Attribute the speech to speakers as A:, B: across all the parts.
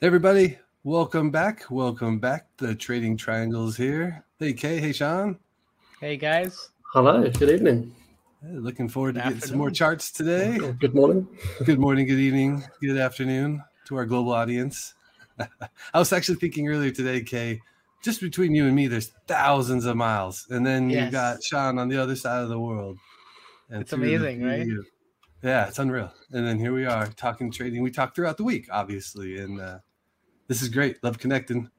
A: Everybody, welcome back. Welcome back. The Trading Triangles here. Hey, Kaye. Hey, Shaun.
B: Hey, guys.
C: Hello. Good evening.
A: Looking forward to getting some more charts today.
C: Good morning.
A: good morning, good evening, good afternoon to our global audience. I was actually thinking earlier today, Kaye, just between you and me, there's thousands of miles. And then yes. you got Shaun on the other side of the world.
B: And it's amazing, right?
A: Yeah, it's unreal. And then here we are talking trading. We talk throughout the week, obviously. And uh, this is great. Love connecting.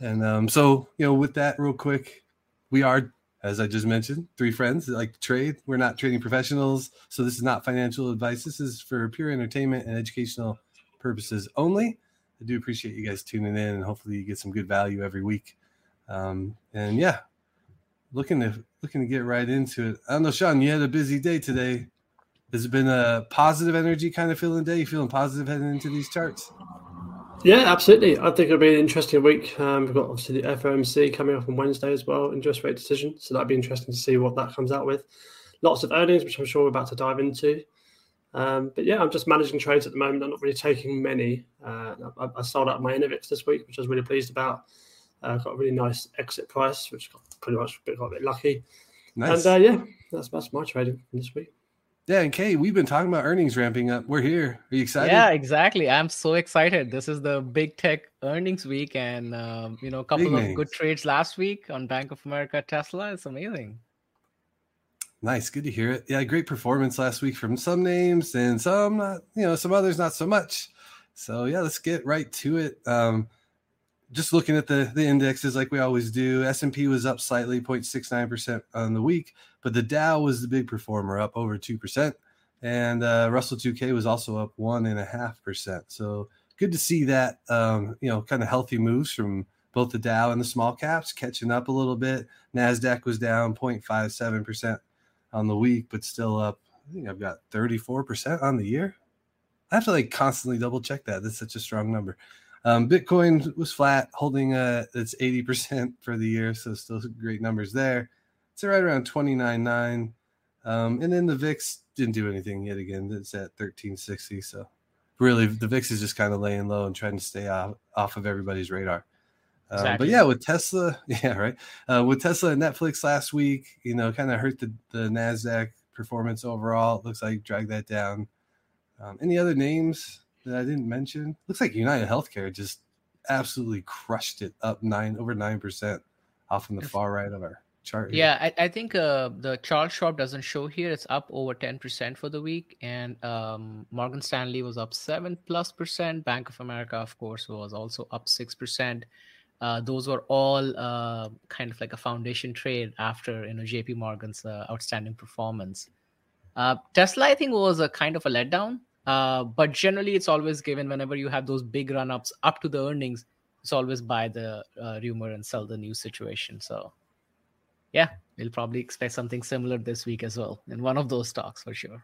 A: And um, so, you know, with that, real quick, we are, as I just mentioned, three friends like trade. We're not trading professionals. So this is not financial advice. This is for pure entertainment and educational purposes only. I do appreciate you guys tuning in and hopefully you get some good value every week. Um, and yeah, looking to looking to get right into it. I don't know, Shaun, you had a busy day today. Has it been a positive energy kind of feeling day? You feeling positive heading into these charts?
C: Yeah, absolutely. I think it'll be an interesting week. Um, we've got obviously the FOMC coming up on Wednesday as well, interest rate decision. So that'd be interesting to see what that comes out with. Lots of earnings, which I'm sure we're about to dive into. Um, but yeah, I'm just managing trades at the moment. I'm not really taking many. Uh, I, I, sold out my Innoviz this week, which I was really pleased about. Uh, got a really nice exit price, which got pretty much got a bit lucky. Nice. And uh, yeah, that's that's my trading this week.
A: Yeah, and Kaye, we've been talking about earnings ramping up. We're here. Are you excited?
B: Yeah, exactly. I'm so excited. This is the big tech earnings week, and um, you know, a couple big of names. good trades last week on Bank of America, Tesla. It's amazing.
A: Nice, good to hear it. Yeah, great performance last week from some names and some not, you know, some others not so much. So yeah, let's get right to it. Um, just looking at the the indexes like we always do, S and P was up slightly, 0.69 percent on the week, but the Dow was the big performer, up over two percent, and uh, Russell 2K was also up one and a half percent. So good to see that um, you know kind of healthy moves from both the Dow and the small caps catching up a little bit. Nasdaq was down 0.57 percent on the week, but still up. I think I've got 34 percent on the year. I have to like constantly double check that. That's such a strong number. Um, Bitcoin was flat, holding uh, its 80% for the year, so still great numbers there. It's right around 29.9. Um, and then the VIX didn't do anything yet again. It's at 1360. So really, the VIX is just kind of laying low and trying to stay off, off of everybody's radar. Um, exactly. But yeah, with Tesla, yeah, right. Uh, with Tesla and Netflix last week, you know, kind of hurt the, the NASDAQ performance overall. It looks like drag that down. Um, any other names? that I didn't mention. Looks like United Healthcare just absolutely crushed it up nine over nine percent off in the far right of our chart.
B: Here. Yeah, I, I think uh, the Charles Schwab doesn't show here. It's up over ten percent for the week, and um, Morgan Stanley was up seven plus percent. Bank of America, of course, was also up six percent. Uh, those were all uh, kind of like a foundation trade after you know JP Morgan's uh, outstanding performance. Uh, Tesla, I think, was a kind of a letdown. Uh, but generally, it's always given whenever you have those big run ups up to the earnings. It's always buy the rumor and sell the news situation. So, yeah, we'll probably expect something similar this week as well in one of those stocks for sure.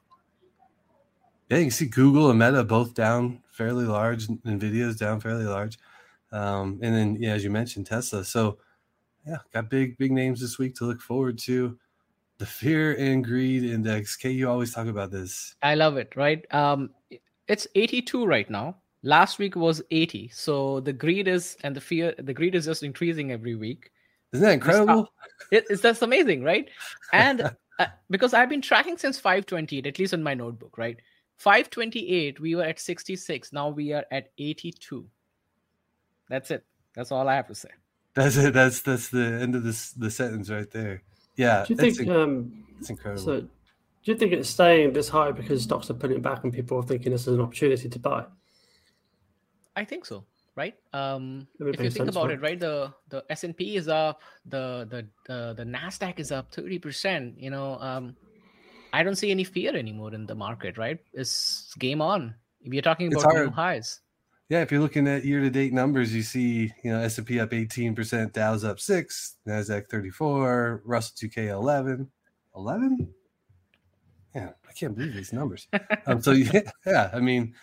A: Yeah, you can see Google and Meta both down fairly large. Nvidia is down fairly large, um, and then yeah, as you mentioned, Tesla. So, yeah, got big big names this week to look forward to the fear and greed index. Kaye, you always talk about this.
B: I love it, right? Um, it's 82 right now. Last week was 80. So the greed is and the fear, the greed is just increasing every week.
A: Isn't that incredible?
B: It, it's that's amazing, right? And uh, because I've been tracking since 528, at least in my notebook, right? 528, we were at 66. Now we are at 82. That's it. That's all I have to say.
A: That's it. That's that's the end of this the sentence right there. Yeah,
C: do you think inc- um, it's incredible? So, do you think it's staying this high because stocks are putting it back and people are thinking this is an opportunity to buy?
B: I think so. Right. Um, if you think about it, right, the the S and P is up, the the uh, the Nasdaq is up thirty percent. You know, um, I don't see any fear anymore in the market. Right, it's game on. If you're talking about new highs.
A: Yeah, if you're looking at year-to-date numbers, you see, you know, S&P up 18%, Dow's up 6, Nasdaq 34, Russell 2K 11. 11? Yeah, I can't believe these numbers. um, so yeah, yeah, I mean,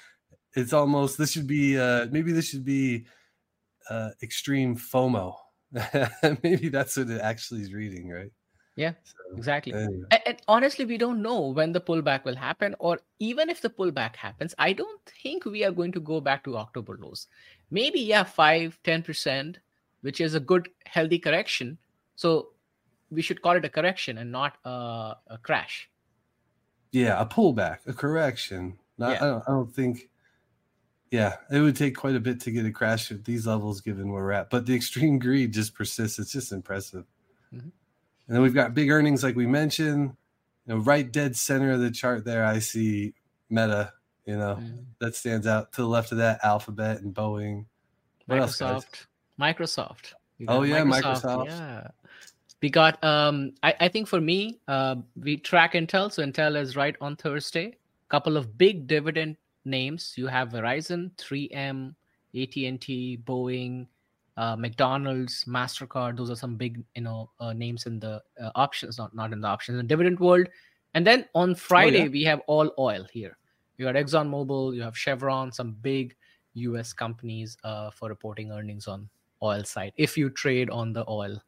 A: it's almost this should be uh maybe this should be uh extreme FOMO. maybe that's what it actually is reading, right?
B: Yeah, so, exactly. Anyway. And, and, honestly, we don't know when the pullback will happen, or even if the pullback happens, I don't think we are going to go back to October lows. Maybe, yeah, 5 10%, which is a good, healthy correction. So we should call it a correction and not a, a crash.
A: Yeah, a pullback, a correction. Not, yeah. I, don't, I don't think. Yeah, it would take quite a bit to get a crash at these levels, given where we're at. But the extreme greed just persists. It's just impressive. Mm-hmm. And then we've got big earnings, like we mentioned. You know, right dead center of the chart there, I see Meta. You know, mm. that stands out. To the left of that, Alphabet and Boeing.
B: What Microsoft. Else, Microsoft.
A: Oh yeah, Microsoft. Microsoft. Yeah.
B: We got. Um, I, I think for me, uh, we track Intel. So Intel is right on Thursday. Couple of big dividend names. You have Verizon, 3M, AT&T, Boeing, uh, McDonald's, Mastercard. Those are some big, you know, uh, names in the uh, options, not not in the options, in the dividend world. And then on Friday oh, yeah. we have all oil here. You got ExxonMobil, you have Chevron, some big U.S. companies uh, for reporting earnings on oil side. If you trade on the oil.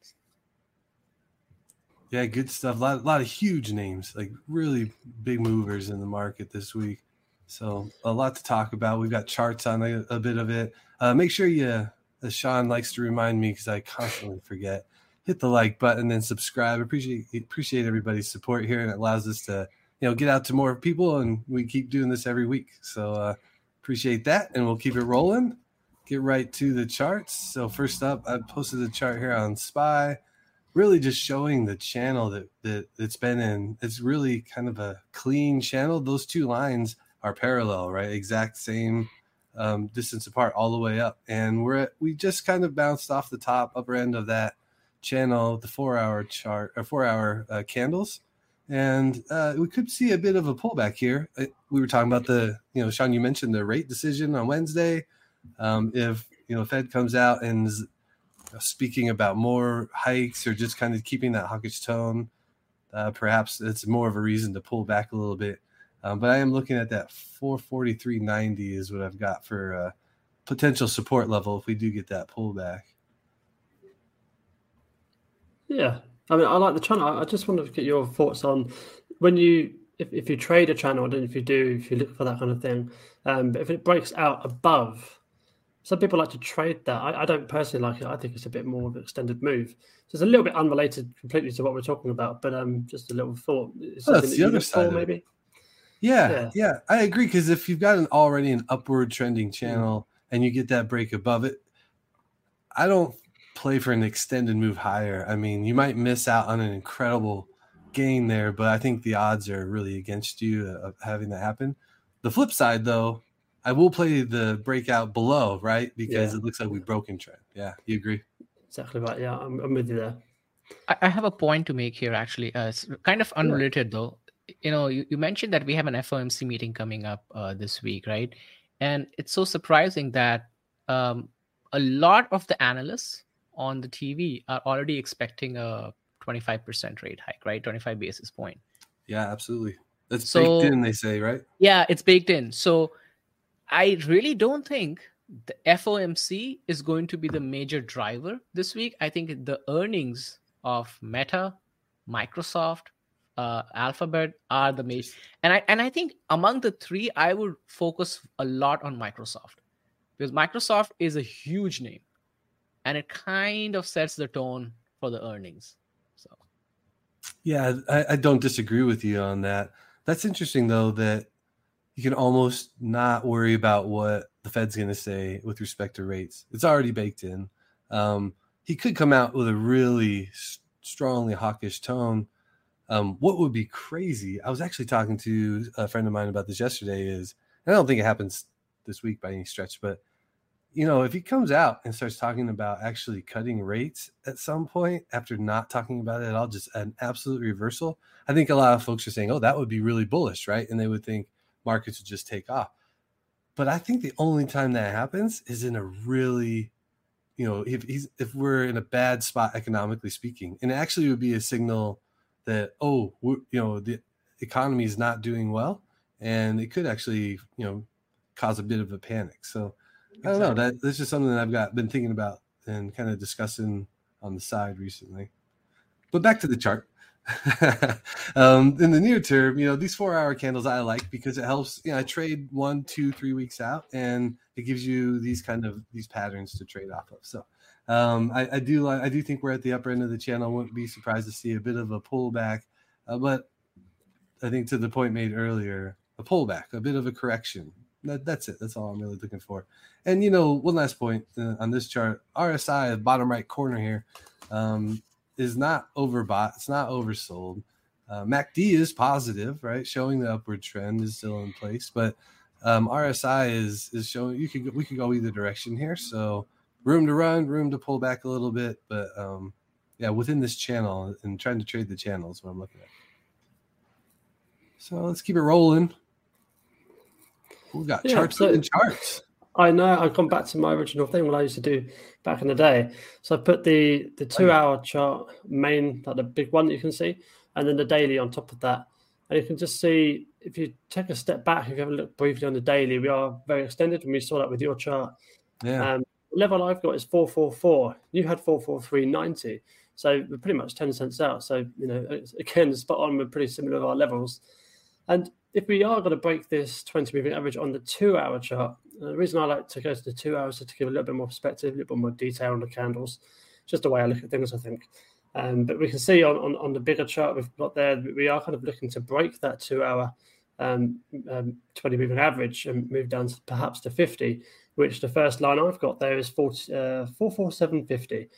A: Yeah, good stuff. A lot, a lot of huge names, like really big movers in the market this week. So a lot to talk about. We've got charts on a, a bit of it. Uh, make sure you as Shaun likes to remind me because I constantly forget. Hit the like button and subscribe. Appreciate appreciate everybody's support here, and it allows us to you know get out to more people, and we keep doing this every week. So uh, appreciate that, and we'll keep it rolling. Get right to the charts. So first up, I posted a chart here on Spy, really just showing the channel that that it's been in. It's really kind of a clean channel. Those two lines are parallel, right? Exact same um, distance apart all the way up, and we're at, we just kind of bounced off the top upper end of that channel, the four hour chart or four hour uh, candles, and uh, we could see a bit of a pullback here. Uh, we were talking about the you know Shaun, you mentioned the rate decision on Wednesday. Um, if you know Fed comes out and is speaking about more hikes or just kind of keeping that hawkish tone, uh, perhaps it's more of a reason to pull back a little bit. Um, but I am looking at that 443.90 is what I've got for uh, potential support level if we do get that pullback.
C: Yeah, I mean, I like the channel. I just wanted to get your thoughts on when you, if, if you trade a channel, and if you do, if you look for that kind of thing, um, but if it breaks out above, some people like to trade that. I, I don't personally like it. I think it's a bit more of an extended move. So it's a little bit unrelated completely to what we're talking about, but um, just a little thought.
A: Oh, that's the other side, maybe. Yeah, yeah, yeah, I agree. Because if you've got an already an upward trending channel mm-hmm. and you get that break above it, I don't play for an extended move higher. I mean, you might miss out on an incredible gain there, but I think the odds are really against you of having that happen. The flip side, though, I will play the breakout below, right? Because yeah. it looks like we've broken trend. Yeah, you agree?
C: Exactly right. Yeah, I'm, I'm with you there.
B: I have a point to make here, actually. Uh, it's kind of unrelated, though you know, you, you mentioned that we have an FOMC meeting coming up uh, this week, right? And it's so surprising that um, a lot of the analysts on the TV are already expecting a 25% rate hike, right? 25 basis point.
A: Yeah, absolutely. That's so, baked in, they say, right?
B: Yeah, it's baked in. So I really don't think the FOMC is going to be the major driver this week. I think the earnings of Meta, Microsoft, uh, Alphabet are the major, and I and I think among the three, I would focus a lot on Microsoft because Microsoft is a huge name, and it kind of sets the tone for the earnings. So,
A: yeah, I, I don't disagree with you on that. That's interesting though that you can almost not worry about what the Fed's going to say with respect to rates. It's already baked in. Um, he could come out with a really strongly hawkish tone um, what would be crazy? I was actually talking to a friend of mine about this yesterday. Is I don't think it happens this week by any stretch, but you know, if he comes out and starts talking about actually cutting rates at some point after not talking about it at all, just an absolute reversal, I think a lot of folks are saying, "Oh, that would be really bullish, right?" And they would think markets would just take off. But I think the only time that happens is in a really, you know, if he's if we're in a bad spot economically speaking, and actually would be a signal that oh you know the economy is not doing well and it could actually you know cause a bit of a panic so i don't know that that's just something that i've got been thinking about and kind of discussing on the side recently but back to the chart um, in the near term, you know, these four hour candles I like because it helps. You know, I trade one, two, three weeks out, and it gives you these kind of these patterns to trade off of. So, um, I, I, do. I do think we're at the upper end of the channel. Wouldn't be surprised to see a bit of a pullback, uh, but I think to the point made earlier, a pullback, a bit of a correction. That, that's it. That's all I'm really looking for. And you know, one last point uh, on this chart: RSI, bottom right corner here. Um, is not overbought. It's not oversold. Uh, MACD is positive, right? Showing the upward trend is still in place, but um, RSI is is showing you could we could go either direction here. So room to run, room to pull back a little bit, but um, yeah, within this channel and trying to trade the channel is what I'm looking at. So let's keep it rolling. We've got yeah, charts so, charts.
C: I know I've gone back to my original thing what I used to do back in the day. So I put the the two hour chart main, like the big one that you can see, and then the daily on top of that. And you can just see if you take a step back, if you have a look briefly on the daily, we are very extended, and we saw that with your chart.
A: Yeah. Um,
C: level I've got is four four four. You had four four three ninety. So we're pretty much ten cents out. So you know, again, spot on. We're pretty similar to our levels. And if we are going to break this 20 moving average on the two hour chart, the reason I like to go to the two hours is to give a little bit more perspective, a little bit more detail on the candles. Just the way I look at things, I think. Um, but we can see on, on, on, the bigger chart we've got there, we are kind of looking to break that two hour um, um, 20 moving average and move down to perhaps to 50, which the first line I've got there is 40, uh, 44750.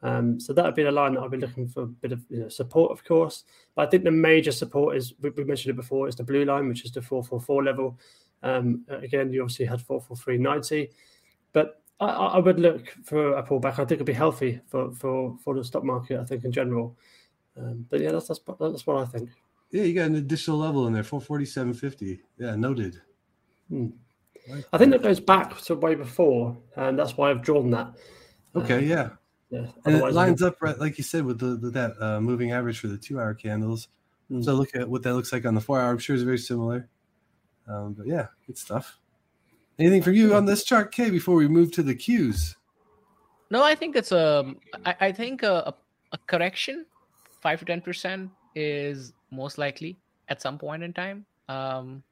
C: Um, so that would be the line that I'll be looking for a bit of you know, support, of course. But I think the major support is we, we mentioned it before is the blue line, which is the 444 level. Um, again, you obviously had 44390, but I, I, would look for a pullback. I think it'd be healthy for for for the stock market. I think in general. Um, but yeah, that's, that's that's what I think.
A: Yeah, you got an additional level in there, 44750. Yeah, noted.
C: Hmm. I think that goes back to way before, and that's why I've drawn that.
A: Okay, um, yeah. Yeah. And it lines up right, like you said, with the, the that uh, moving average for the two-hour candles. Mm. So look at what that looks like on the four-hour. I'm sure it's very similar. Um, but yeah, good stuff. Anything for you on this chart, Kaye? Before we move to the cues.
B: No, I think it's a. I, I think a, a correction, five to ten percent is most likely at some point in time. Um,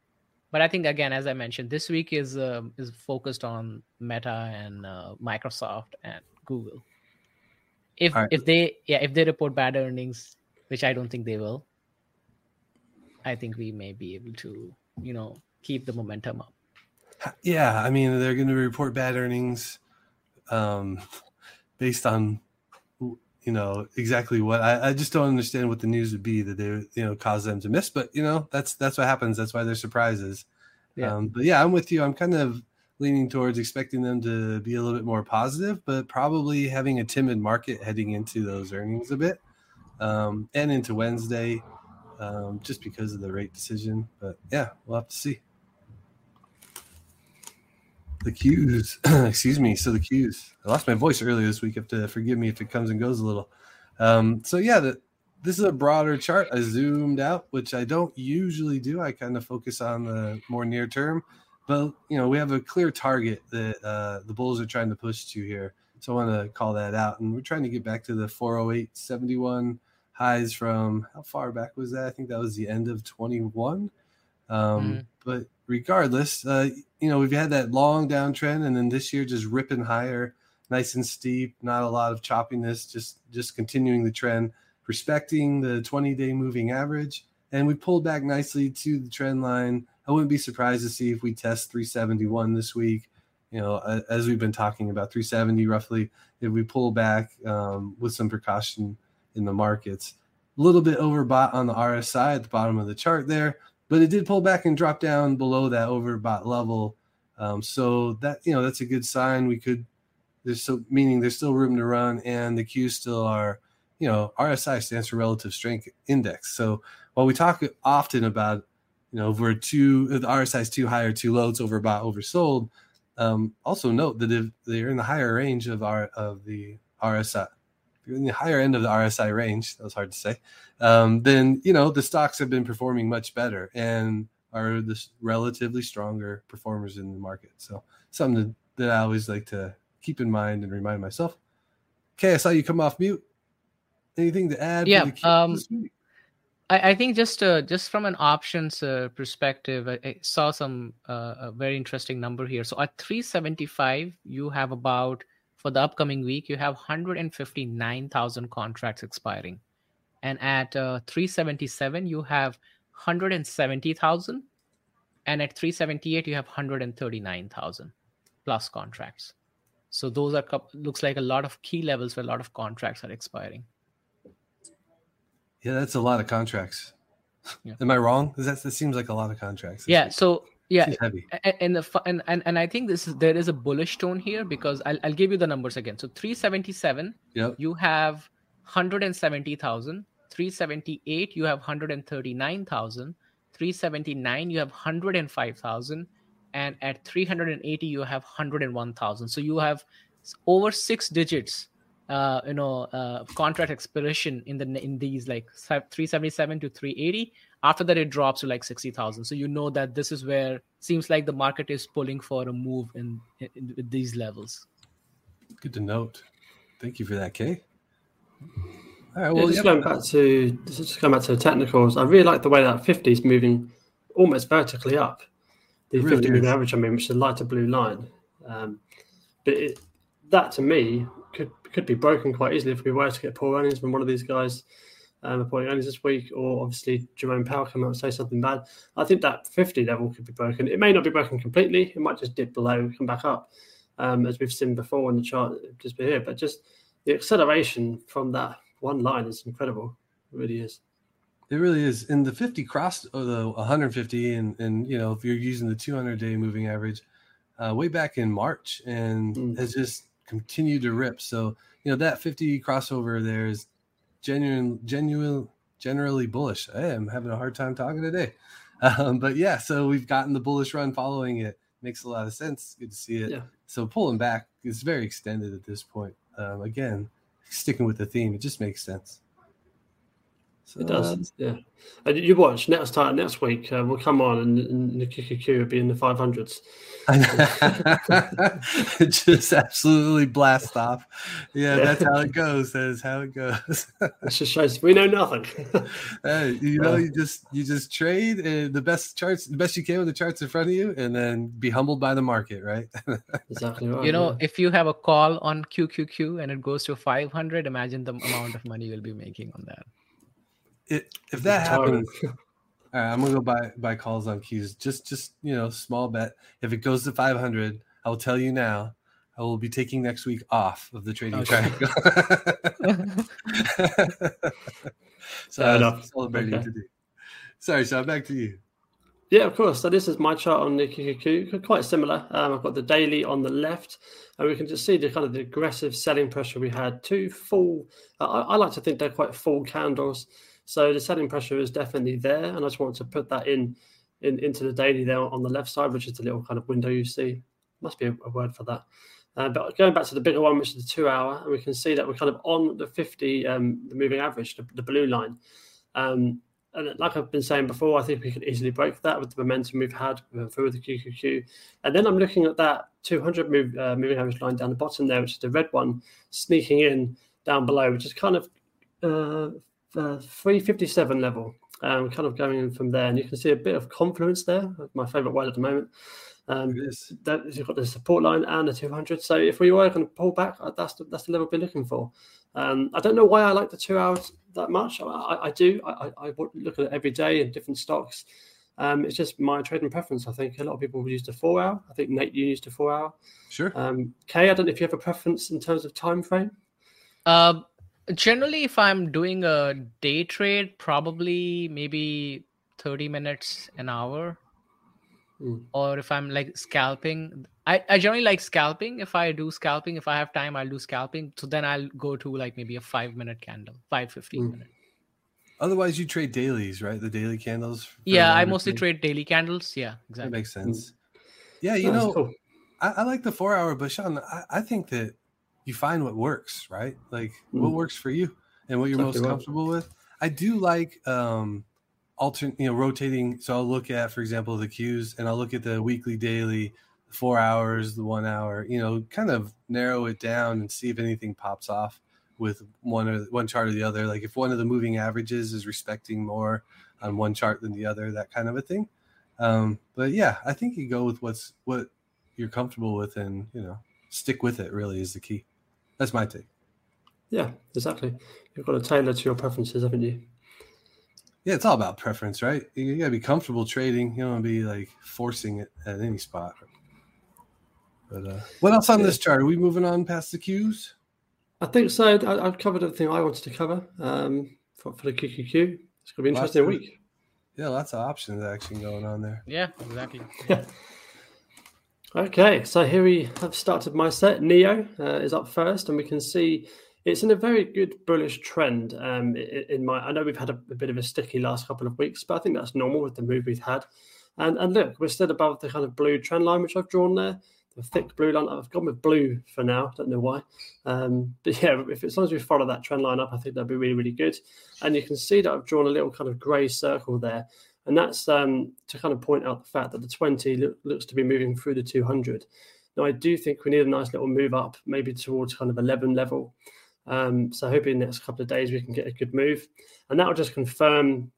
B: but I think again, as I mentioned, this week is uh, is focused on Meta and uh, Microsoft and Google if right. if they yeah if they report bad earnings which i don't think they will i think we may be able to you know keep the momentum up
A: yeah i mean they're going to report bad earnings um based on you know exactly what I, I just don't understand what the news would be that they you know cause them to miss but you know that's that's what happens that's why they're surprises yeah. um but yeah i'm with you i'm kind of leaning towards expecting them to be a little bit more positive, but probably having a timid market heading into those earnings a bit um, and into Wednesday um, just because of the rate decision. But yeah, we'll have to see. The cues, excuse me. So the cues. I lost my voice earlier this week. You have to forgive me if it comes and goes a little. Um, so yeah, the, this is a broader chart. I zoomed out, which I don't usually do. I kind of focus on the more near term but you know we have a clear target that uh, the Bulls are trying to push to here. So I want to call that out, and we're trying to get back to the 408.71 highs from how far back was that? I think that was the end of 21. Um, mm. But regardless, uh, you know we've had that long downtrend, and then this year just ripping higher, nice and steep. Not a lot of choppiness, just just continuing the trend, respecting the 20-day moving average, and we pulled back nicely to the trend line I wouldn't be surprised to see if we test 371 this week. You know, as we've been talking about 370 roughly, if we pull back um, with some precaution in the markets. A little bit overbought on the RSI at the bottom of the chart there, but it did pull back and drop down below that overbought level. Um, so that you know that's a good sign. We could there's so meaning there's still room to run, and the Qs still are you know RSI stands for relative strength index. So while we talk often about you know, if we're too the RSI is too high or too low, it's overbought, oversold. Um, also note that if they're in the higher range of our of the RSI, if in the higher end of the RSI range, that was hard to say, um, then you know the stocks have been performing much better and are the relatively stronger performers in the market. So something that, that I always like to keep in mind and remind myself. Okay, I saw you come off mute. Anything to add?
B: Yeah. Um, I, I think just uh, just from an options uh, perspective, I, I, saw some uh, a very interesting number here. So at 375, you have about for the upcoming week, you have 159,000 contracts expiring, and at uh, 377, you have 170,000, and at 378, you have 139,000 plus contracts. So those are looks like a lot of key levels where a lot of contracts are expiring.
A: Yeah, that's a lot of contracts. Yeah. Am I wrong? That that seems like a lot of contracts.
B: Yeah. So yeah. And the and, and and I think this is there is a bullish tone here because I'll I'll give you the numbers again. So 377.
A: Yep.
B: You have 170,000. 378. You have 139,000. 379. You have 105,000. And at 380, you have 101,000. So you have over six digits uh, you know uh, contract expiration in the in these like 377 to 380 after that it drops to like 60000 so you know that this is where seems like the market is pulling for a move in, in, in these levels.
A: Good to note. Thank you for that kaye
C: all right well yeah, just going back to just going back to the technicals. I really like the way that 50 is moving almost vertically up. The really 50 moving average i mean which is a lighter blue line. Um, but it, that to me could could be broken quite easily if we were to get poor earnings from one of these guys um, reporting earnings this week, or obviously Jerome Powell come out and say something bad. I think that 50 level could be broken. It may not be broken completely. It might just dip below, come back up, um, as we've seen before on the chart just here. But just the acceleration from that one line is incredible. It really is.
A: It really is. And the 50 crossed or the 150, and and you know if you're using the 200 day moving average, uh, way back in March, and mm. has just continued to rip. So you know that 50 crossover there is genuine, genuine, generally bullish. I am having a hard time talking today, um, but yeah. So we've gotten the bullish run following it. Makes a lot of sense. Good to see it. Yeah. So pulling back is very extended at this point. Um, again, sticking with the theme, it just makes sense.
C: So, it does, uh, yeah. And you watch next time next week. Uh, we'll come on and, and the QQQ will be in the five hundreds.
A: just absolutely blast off. Yeah, yeah, that's how it goes. That's how it goes.
C: it just shows we know nothing.
A: hey, you know, you just you just trade and the best charts, the best you can with the charts in front of you, and then be humbled by the market, right?
C: exactly right.
B: You know, yeah. if you have a call on QQQ and it goes to 500, imagine the amount of money you'll be making on that
A: it, if that happens, all right, I'm gonna go buy buy calls on Qs. Just just you know, small bet. If it goes to 500, I will tell you now. I will be taking next week off of the trading okay. so Fair celebrating okay. today. Sorry, Shaun, back to you.
C: Yeah, of course. So this is my chart on the QQQ, quite similar. Um, I've got the daily on the left, and we can just see the kind of the aggressive selling pressure we had. Two full, I, I like to think they're quite full candles. So the selling pressure is definitely there, and I just want to put that in, in into the daily there on the left side, which is the little kind of window you see. Must be a, a word for that. Uh, but going back to the bigger one, which is the two hour, and we can see that we're kind of on the 50, um, the moving average, the, the blue line. Um, and like I've been saying before, I think we could easily break that with the momentum we've had through the QQQ. And then I'm looking at that 200 move, uh, moving average line down the bottom there, which is the red one, sneaking in down below, which is kind of uh, uh, 357 level, um, kind of going in from there. And you can see a bit of confluence there, my favorite word at the moment. Um, that you've got the support line and the 200. So if we were going to pull back, uh, that's the, that's the level we're looking for. Um, I don't know why I like the two hours that much. I, I, I do. I, I, look at it every day in different stocks. Um, it's just my trading preference. I think a lot of people use the four hour. I think Nate, you used the four hour.
A: Sure.
C: Um, Kaye, I don't know if you have a preference in terms of time frame.
B: Um, generally if i'm doing a day trade probably maybe 30 minutes an hour mm. or if i'm like scalping I, I generally like scalping if i do scalping if i have time i'll do scalping so then i'll go to like maybe a five minute candle five fifteen mm. minute
A: otherwise you trade dailies right the daily candles
B: yeah i mostly trade daily candles yeah exactly
A: that makes sense mm. yeah you know cool. I, I, like the four hour but shaun I, I think that you find what works, right? Like mm. what works for you and what you're most comfortable with. I do like um alternate, you know, rotating. So I'll look at, for example, the cues and I'll look at the weekly, daily, four hours, the one hour, you know, kind of narrow it down and see if anything pops off with one or one chart or the other. Like if one of the moving averages is respecting more on one chart than the other, that kind of a thing. Um, but yeah, I think you go with what's what you're comfortable with, and you know, stick with it. Really is the key. That's my take.
C: Yeah, exactly. You've got to tailor to your preferences, haven't you?
A: Yeah, it's all about preference, right? You gotta be comfortable trading. You don't want to be like forcing it at any spot. But uh, what else on yeah. this chart? Are we moving on past the cues?
C: I think so. I, have covered everything I wanted to cover um, for, for the QQQ. It's going to be an interesting week.
A: Yeah, lots of options action going on there.
B: Yeah, exactly.
C: okay, so here we have started my set. NIO uh, is up first, and we can see it's in a very good bullish trend. Um, in my, I know we've had a, a, bit of a sticky last couple of weeks, but I think that's normal with the move we've had. And and look, we're still above the kind of blue trend line which I've drawn there the thick blue line. I've gone with blue for now. Don't know why, um, but yeah, if as long as we follow that trend line up, I think that'd be really really good. And you can see that I've drawn a little kind of grey circle there, and that's um, to kind of point out the fact that the 20 lo- looks to be moving through the 200. Now I do think we need a nice little move up, maybe towards kind of 11 level. Um, so hoping in the next couple of days we can get a good move, and that will just confirm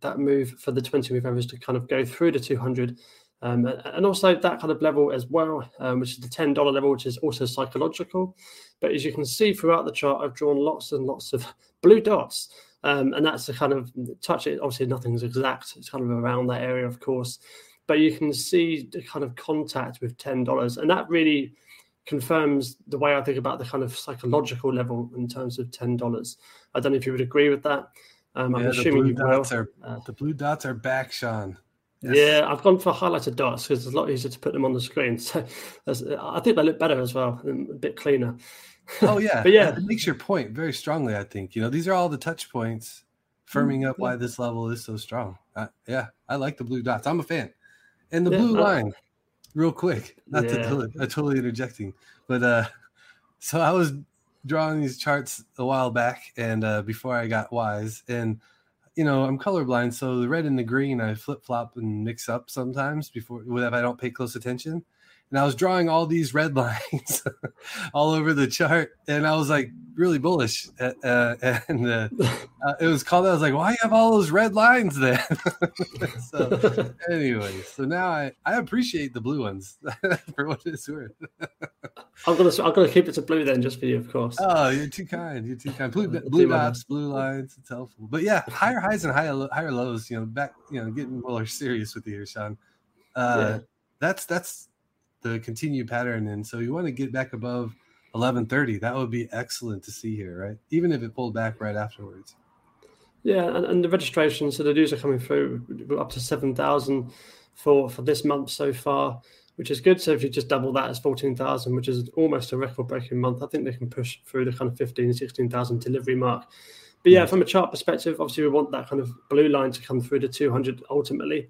C: that move for the 20 move average to kind of go through the 200 um, and also that kind of level as well, um, which is the $10 level, which is also psychological. But as you can see throughout the chart, I've drawn lots and lots of blue dots. Um, and that's the kind of touch it. Obviously, nothing's exact. It's kind of around that area, of course. But you can see the kind of contact with $10. And that really confirms the way I think about the kind of psychological level in terms of $10. I don't know if you would agree with that.
A: Um, I'm assuming you will. Are, uh, the blue dots are back, Shaun.
C: Yes. Yeah, I've gone for highlighted dots because it's a lot easier to put them on the screen. So I think they look better as well, a bit cleaner.
A: Oh yeah, but yeah, it makes your point very strongly. I think you know these are all the touch points, firming up why this level is so strong. Uh, yeah, I like the blue dots. I'm a fan, and the yeah, blue uh, line, real quick. Not yeah. to uh, totally interjecting, but uh, so I was drawing these charts a while back, and uh, before I got wise, and you know, I'm colorblind, so the red and the green I flip flop and mix up sometimes before if I don't pay close attention and I was drawing all these red lines all over the chart, and I was like really bullish. Uh, uh and uh, uh, it was called. I was like, "Why you have all those red lines then?" so, anyway, so now I I appreciate the blue ones for what it's worth.
C: I'm gonna I'm gonna keep it to blue then, just for you, of course.
A: Oh, you're too kind. You're too kind. Blue blue dots, blue lines. It's helpful. But yeah, higher highs and higher higher lows. You know, back. You know, getting more serious with you here, Shaun. Uh, yeah. That's that's the continued pattern. And so you want to get back above 1130. That would be excellent to see here, right? Even if it pulled back right afterwards.
C: Yeah, and, and the registration, so the dues are coming through up to 7,000 for, for this month so far, which is good. So if you just double that as 14,000, which is almost a record breaking month, I think they can push through the kind of 15, 16,000 delivery mark. But yeah, from a chart perspective, obviously we want that kind of blue line to come through the 200 ultimately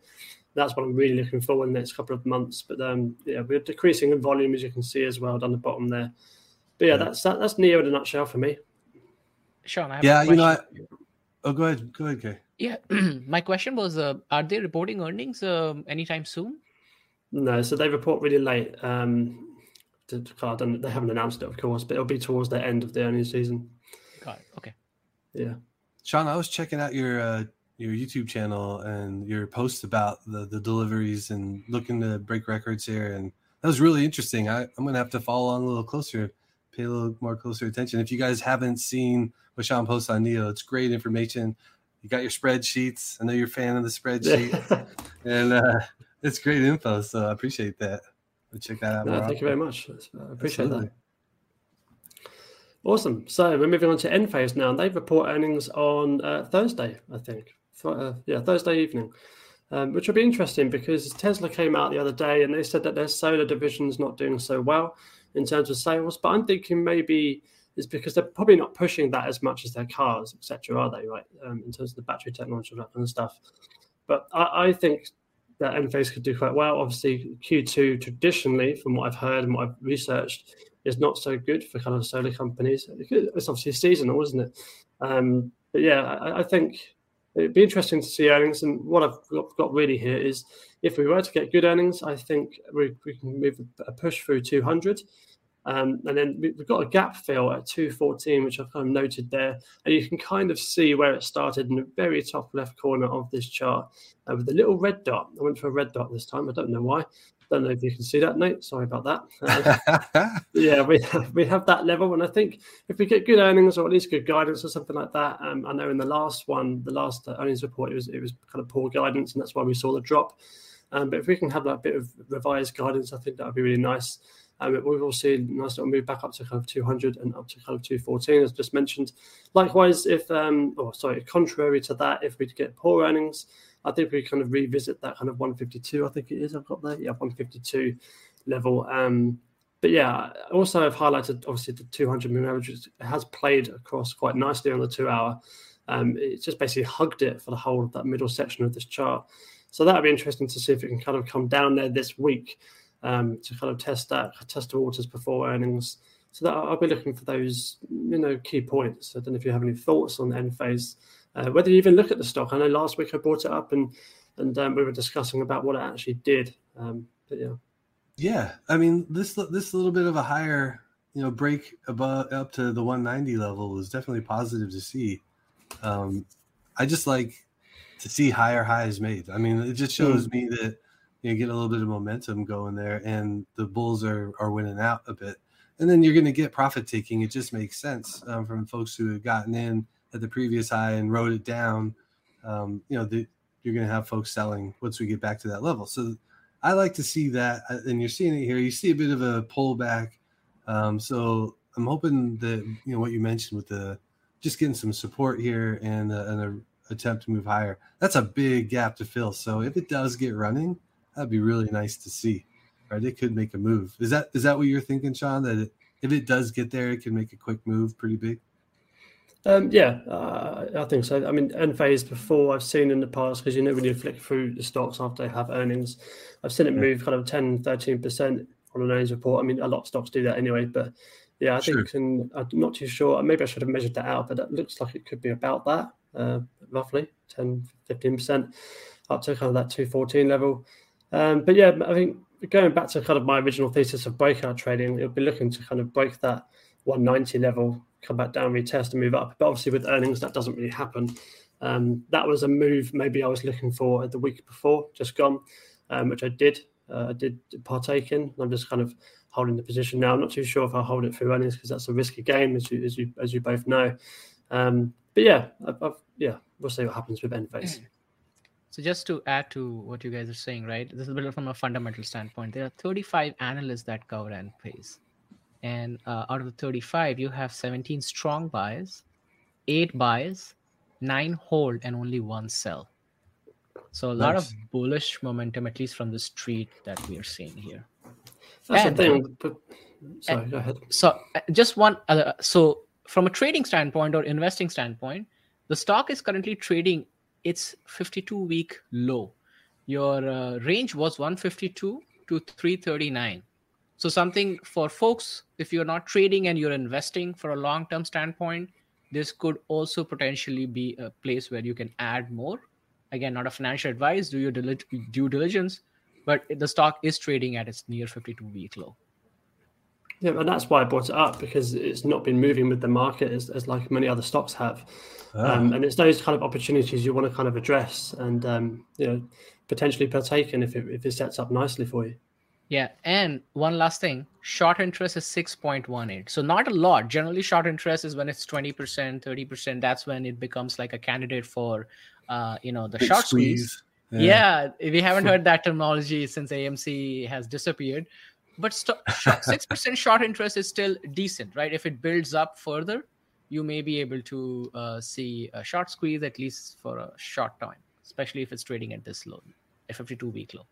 C: that's what I'm really looking for in the next couple of months. But um, yeah, we're decreasing in volume as you can see as well down the bottom there. But yeah, yeah. that's that, that's NIO in a nutshell for me.
B: Shaun,
A: yeah, you know, I, oh, go ahead, go ahead, Kaye.
B: Yeah, my question was, uh, are they reporting earnings uh, anytime soon?
C: No, so they report really late. Um, to, to, they haven't announced it, of course, but it'll be towards the end of the earnings season.
B: Got it. Okay.
C: Yeah.
A: Sean, I was checking out your uh, your YouTube channel and your posts about the, the deliveries and looking to break records here. And that was really interesting. I, I'm going to have to follow on a little closer, pay a little more closer attention. If you guys haven't seen what Shaun posts on NIO, it's great information. You got your spreadsheets. I know you're a fan of the spreadsheet, and uh, it's great info. So I appreciate that. I'll check that out.
C: No, thank often. you very much. I appreciate Absolutely. that. Awesome. So we're moving on to Enphase now. They report earnings on uh, Thursday, I think uh, yeah Thursday evening, um, which will be interesting because Tesla came out the other day and they said that their solar division is not doing so well in terms of sales. But I'm thinking maybe it's because they're probably not pushing that as much as their cars, etc. Are they right um, in terms of the battery technology and that kind of stuff? But I, I think that Enphase could do quite well. Obviously, Q2 traditionally, from what I've heard and what I've researched, is not so good for kind of solar companies. It's obviously seasonal, isn't it? Um, but yeah, I, I, think it'd be interesting to see earnings. And what I've got, really here is if we were to get good earnings, I think we, we can move a push through 200. Um, and then we've got a gap fill at 214, which I've kind of noted there. And you can kind of see where it started in the very top left corner of this chart uh, with a little red dot. I went for a red dot this time. I don't know why. Don't know if you can see that, Nate. Sorry about that. Uh, yeah, we have, we have that level. And I think if we get good earnings or at least good guidance or something like that, um, I know in the last one, the last earnings report, it was, it was kind of poor guidance. And that's why we saw the drop. Um, but if we can have that bit of revised guidance, I think that would be really nice. Um, we've all seen a nice little move back up to kind of 200 and up to kind of 214, as just mentioned. Likewise, if, um, oh, sorry, contrary to that, if we get poor earnings, I think we kind of revisit that kind of 152, I think it is, I've got there, yeah, 152 level. Um, but yeah, also I've highlighted obviously the 200 moving average has played across quite nicely on the two hour. Um, it's just basically hugged it for the whole of that middle section of this chart. So that'll be interesting to see if it can kind of come down there this week um, to kind of test that, test the waters before earnings. So that I'll be looking for those, you know, key points. I don't know if you have any thoughts on Enphase, uh, whether you even look at the stock. I know last week I brought it up and and um, we were discussing about what it actually did. Um, but yeah,
A: yeah. I mean, this this little bit of a higher, you know, break above up to the 190 level is definitely positive to see. Um, I just like to see higher highs made. I mean, it just shows mm. me that you know, get a little bit of momentum going there, and the Bulls are are winning out a bit. And then you're going to get profit taking. It just makes sense um, from folks who have gotten in at the previous high and wrote it down. Um, you know, the, you're going to have folks selling once we get back to that level. So I like to see that, uh, and you're seeing it here. You see a bit of a pullback. Um, so I'm hoping that you know what you mentioned with the just getting some support here and, uh, and a attempt to move higher. That's a big gap to fill. So if it does get running, that'd be really nice to see. Right, it could make a move. Is that is that what you're thinking, Shaun? That it, if it does get there, it can make a quick move, pretty big.
C: Um, yeah, uh, I think so. I mean, Enphase before I've seen in the past because you know when you flick through the stocks after they have earnings, I've seen it move kind of 10, 13% on an earnings report. I mean, a lot of stocks do that anyway, but yeah, I sure. think and I'm not too sure. Maybe I should have measured that out, but it looks like it could be about that, uh, roughly 10, 15% up to kind of that 214 level. Um, but yeah, I think going back to kind of my original thesis of breakout trading, it'll be looking to kind of break that 190 level, come back down, retest, and move up. But obviously, with earnings, that doesn't really happen. Um, that was a move maybe I was looking for the week before, just gone, um, which I did. Uh, I did partake in. I'm just kind of holding the position now. I'm not too sure if I'll hold it through earnings because that's a risky game, as you as you as you both know. Um, but yeah, I've, yeah, we'll see what happens with Enphase.
B: So just to add to what you guys are saying, right? This is a bit from a fundamental standpoint. There are 35 analysts that cover Enphase, and uh, out of the 35, you have 17 strong buys, eight buys, nine hold, and only one sell. So a nice. lot of bullish momentum, at least from the street, that we are seeing here.
C: That's and, the thing. But, sorry, go ahead.
B: So uh, just one other. So from a trading standpoint or investing standpoint, the stock is currently trading its 52 week low. Your uh, range was 152 to 339. So, something for folks, if you're not trading and you're investing for a long term standpoint, this could also potentially be a place where you can add more. Again, not a financial advice, do your due diligence, but the stock is trading at its near 52 week low.
C: Yeah, and that's why I brought it up because it's not been moving with the market as, as like many other stocks have. Ah. Um, and it's those kind of opportunities you want to kind of address and um, you know potentially partake in if it, if it sets up nicely for you.
B: Yeah, and one last thing, short interest is 6.18. So not a lot. Generally short interest is when it's 20%, 30%, that's when it becomes like a candidate for uh, you know, the Big short squeeze. squeeze. Yeah. yeah, we haven't heard that terminology since AMC has disappeared but six percent short interest is still decent, right? If it builds up further, you may be able to uh, see a short squeeze at least for a short time, especially if it's trading at this low, a 52 week low.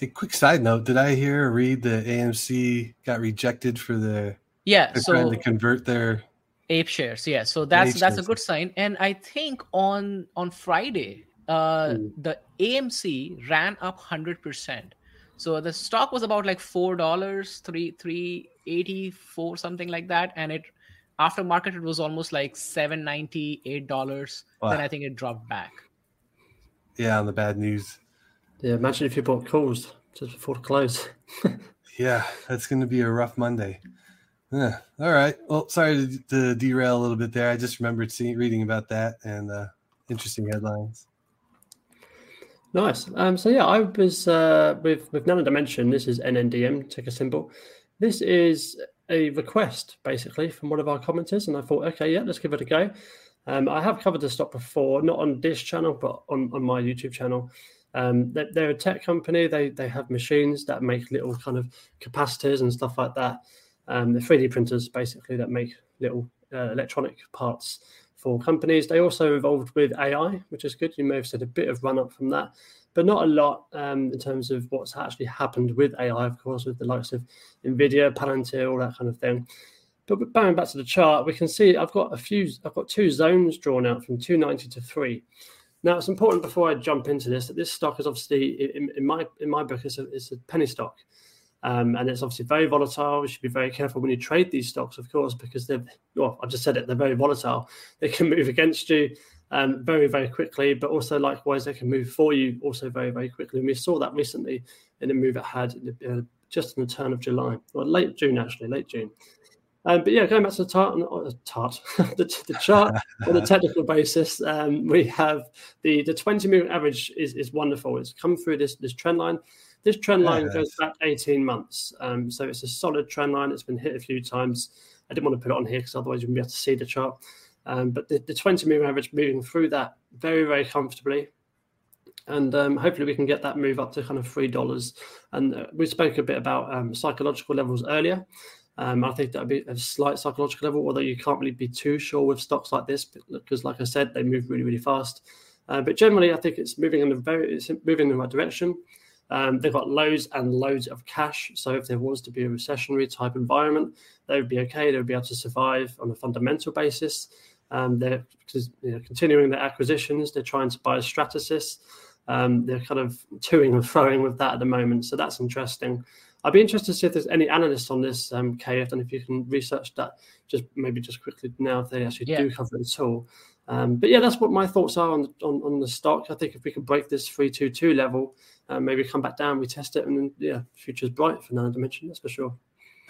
A: A quick side note: Did I hear or read that AMC got rejected for the
B: yeah? So
A: trying to convert their
B: ape shares. Yeah, so that's that's a good sign. And I think on on Friday, uh, mm. the AMC ran up hundred percent. So the stock was about like four dollars, three three eighty four, something like that, and it after market it was almost like seven ninety eight dollars. Wow. Then I think it dropped back.
A: Yeah, on the bad news.
C: Yeah, imagine if you bought calls just before close.
A: yeah, that's going to be a rough Monday. Yeah. All right. Well, sorry to, to, derail a little bit there. I just remembered seeing reading about that and uh, interesting headlines.
C: Nice. Um, so yeah, I was uh, with with Nano Dimension. This is NNDM ticker symbol. This is a request basically from one of our commenters, and I thought, okay, yeah, let's give it a go. Um, I have covered the stock before, not on this channel, but on, on my YouTube channel. Um, they're, they're, a tech company. They they have machines that make little kind of capacitors and stuff like that. Um, they're 3D printers basically that make little uh, electronic parts for companies. They also involved with AI, which is good. You may have said a bit of run up from that, but not a lot um, in terms of what's actually happened with AI, of course, with the likes of NVIDIA, Palantir, all that kind of thing. But going back to the chart, we can see I've got a few, I've got two zones drawn out from 290 to three. Now it's important before I jump into this that this stock is obviously in, in my in my book it's a, it's a penny stock. Um, and it's obviously very volatile. You should be very careful when you trade these stocks, of course, because they're, well, I just said it, they're very volatile. They can move against you um, very, very quickly, but also likewise, they can move for you also very, very quickly. And we saw that recently in a move it had uh, just in the turn of July, or late June, actually, late June. Um, but yeah, going back to the tart, uh, tart the, the, chart on a technical basis, um, we have the the 20 moving average is, is wonderful. It's come through this this trend line. This trend line goes back 18 months. Um, so it's a solid trend line. It's been hit a few times. I didn't want to put it on here because otherwise you wouldn't be able to see the chart. Um, but the, the 20 moving average moving through that very, very comfortably. And um, hopefully we can get that move up to kind of $3. And uh, we spoke a bit about um, psychological levels earlier. Um, I think that would be a slight psychological level, although you can't really be too sure with stocks like this because, like I said, they move really, really fast. Uh, but generally, I think it's moving in the very, it's moving in the right direction. Um, they've got loads and loads of cash. So if there was to be a recessionary type environment, they would be okay. They would be able to survive on a fundamental basis. Um, they're you know, continuing their acquisitions. They're trying to buy Stratasys. Um, they're kind of toing and throwing with that at the moment. So that's interesting. I'd be interested to see if there's any analysts on this, um, Kaye, and if you can research that just maybe just quickly now if they actually yeah. do cover it at all. Um, but yeah, that's what my thoughts are on, on, on the stock. I think if we can break this 322 level, uh, maybe come back down, we test it, and then yeah, future's bright for Nano Dimension, that's for sure.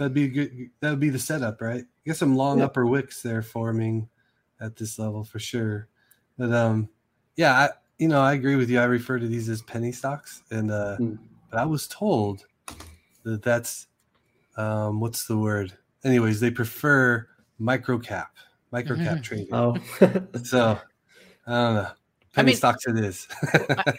A: That'd be good. That would be the setup, right? Get some long yeah. upper wicks there forming at this level for sure. But um, yeah, I, you know, I agree with you. I refer to these as penny stocks, and uh, mm. but I was told that that's um, what's the word? Anyways, they prefer micro cap, micro cap mm-hmm. trading. Oh, so I don't know penny I mean, stocks it is.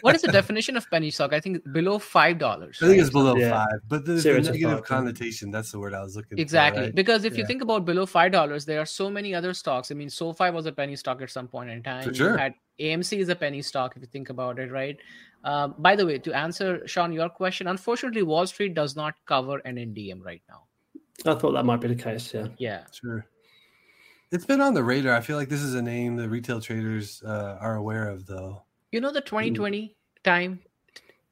B: what is the definition of penny stock? I think below five dollars.
A: I think it's below yeah. five, but there's the negative connotation. That's the word I was looking
B: exactly.
A: for. Exactly,
B: right? because if yeah. you think about below five dollars, there are so many other stocks. I mean, SoFi was a penny stock at some point in time.
A: For sure. You had
B: AMC is a penny stock if you think about it, right? Um, by the way, to answer Shaun your question, unfortunately, Wall Street does not cover NNDM right now.
C: I thought that might be the case. Yeah.
B: Yeah.
A: Sure. It's been on the radar. I feel like this is a name that retail traders uh, are aware of, though.
B: You know, the 2020 mm. time,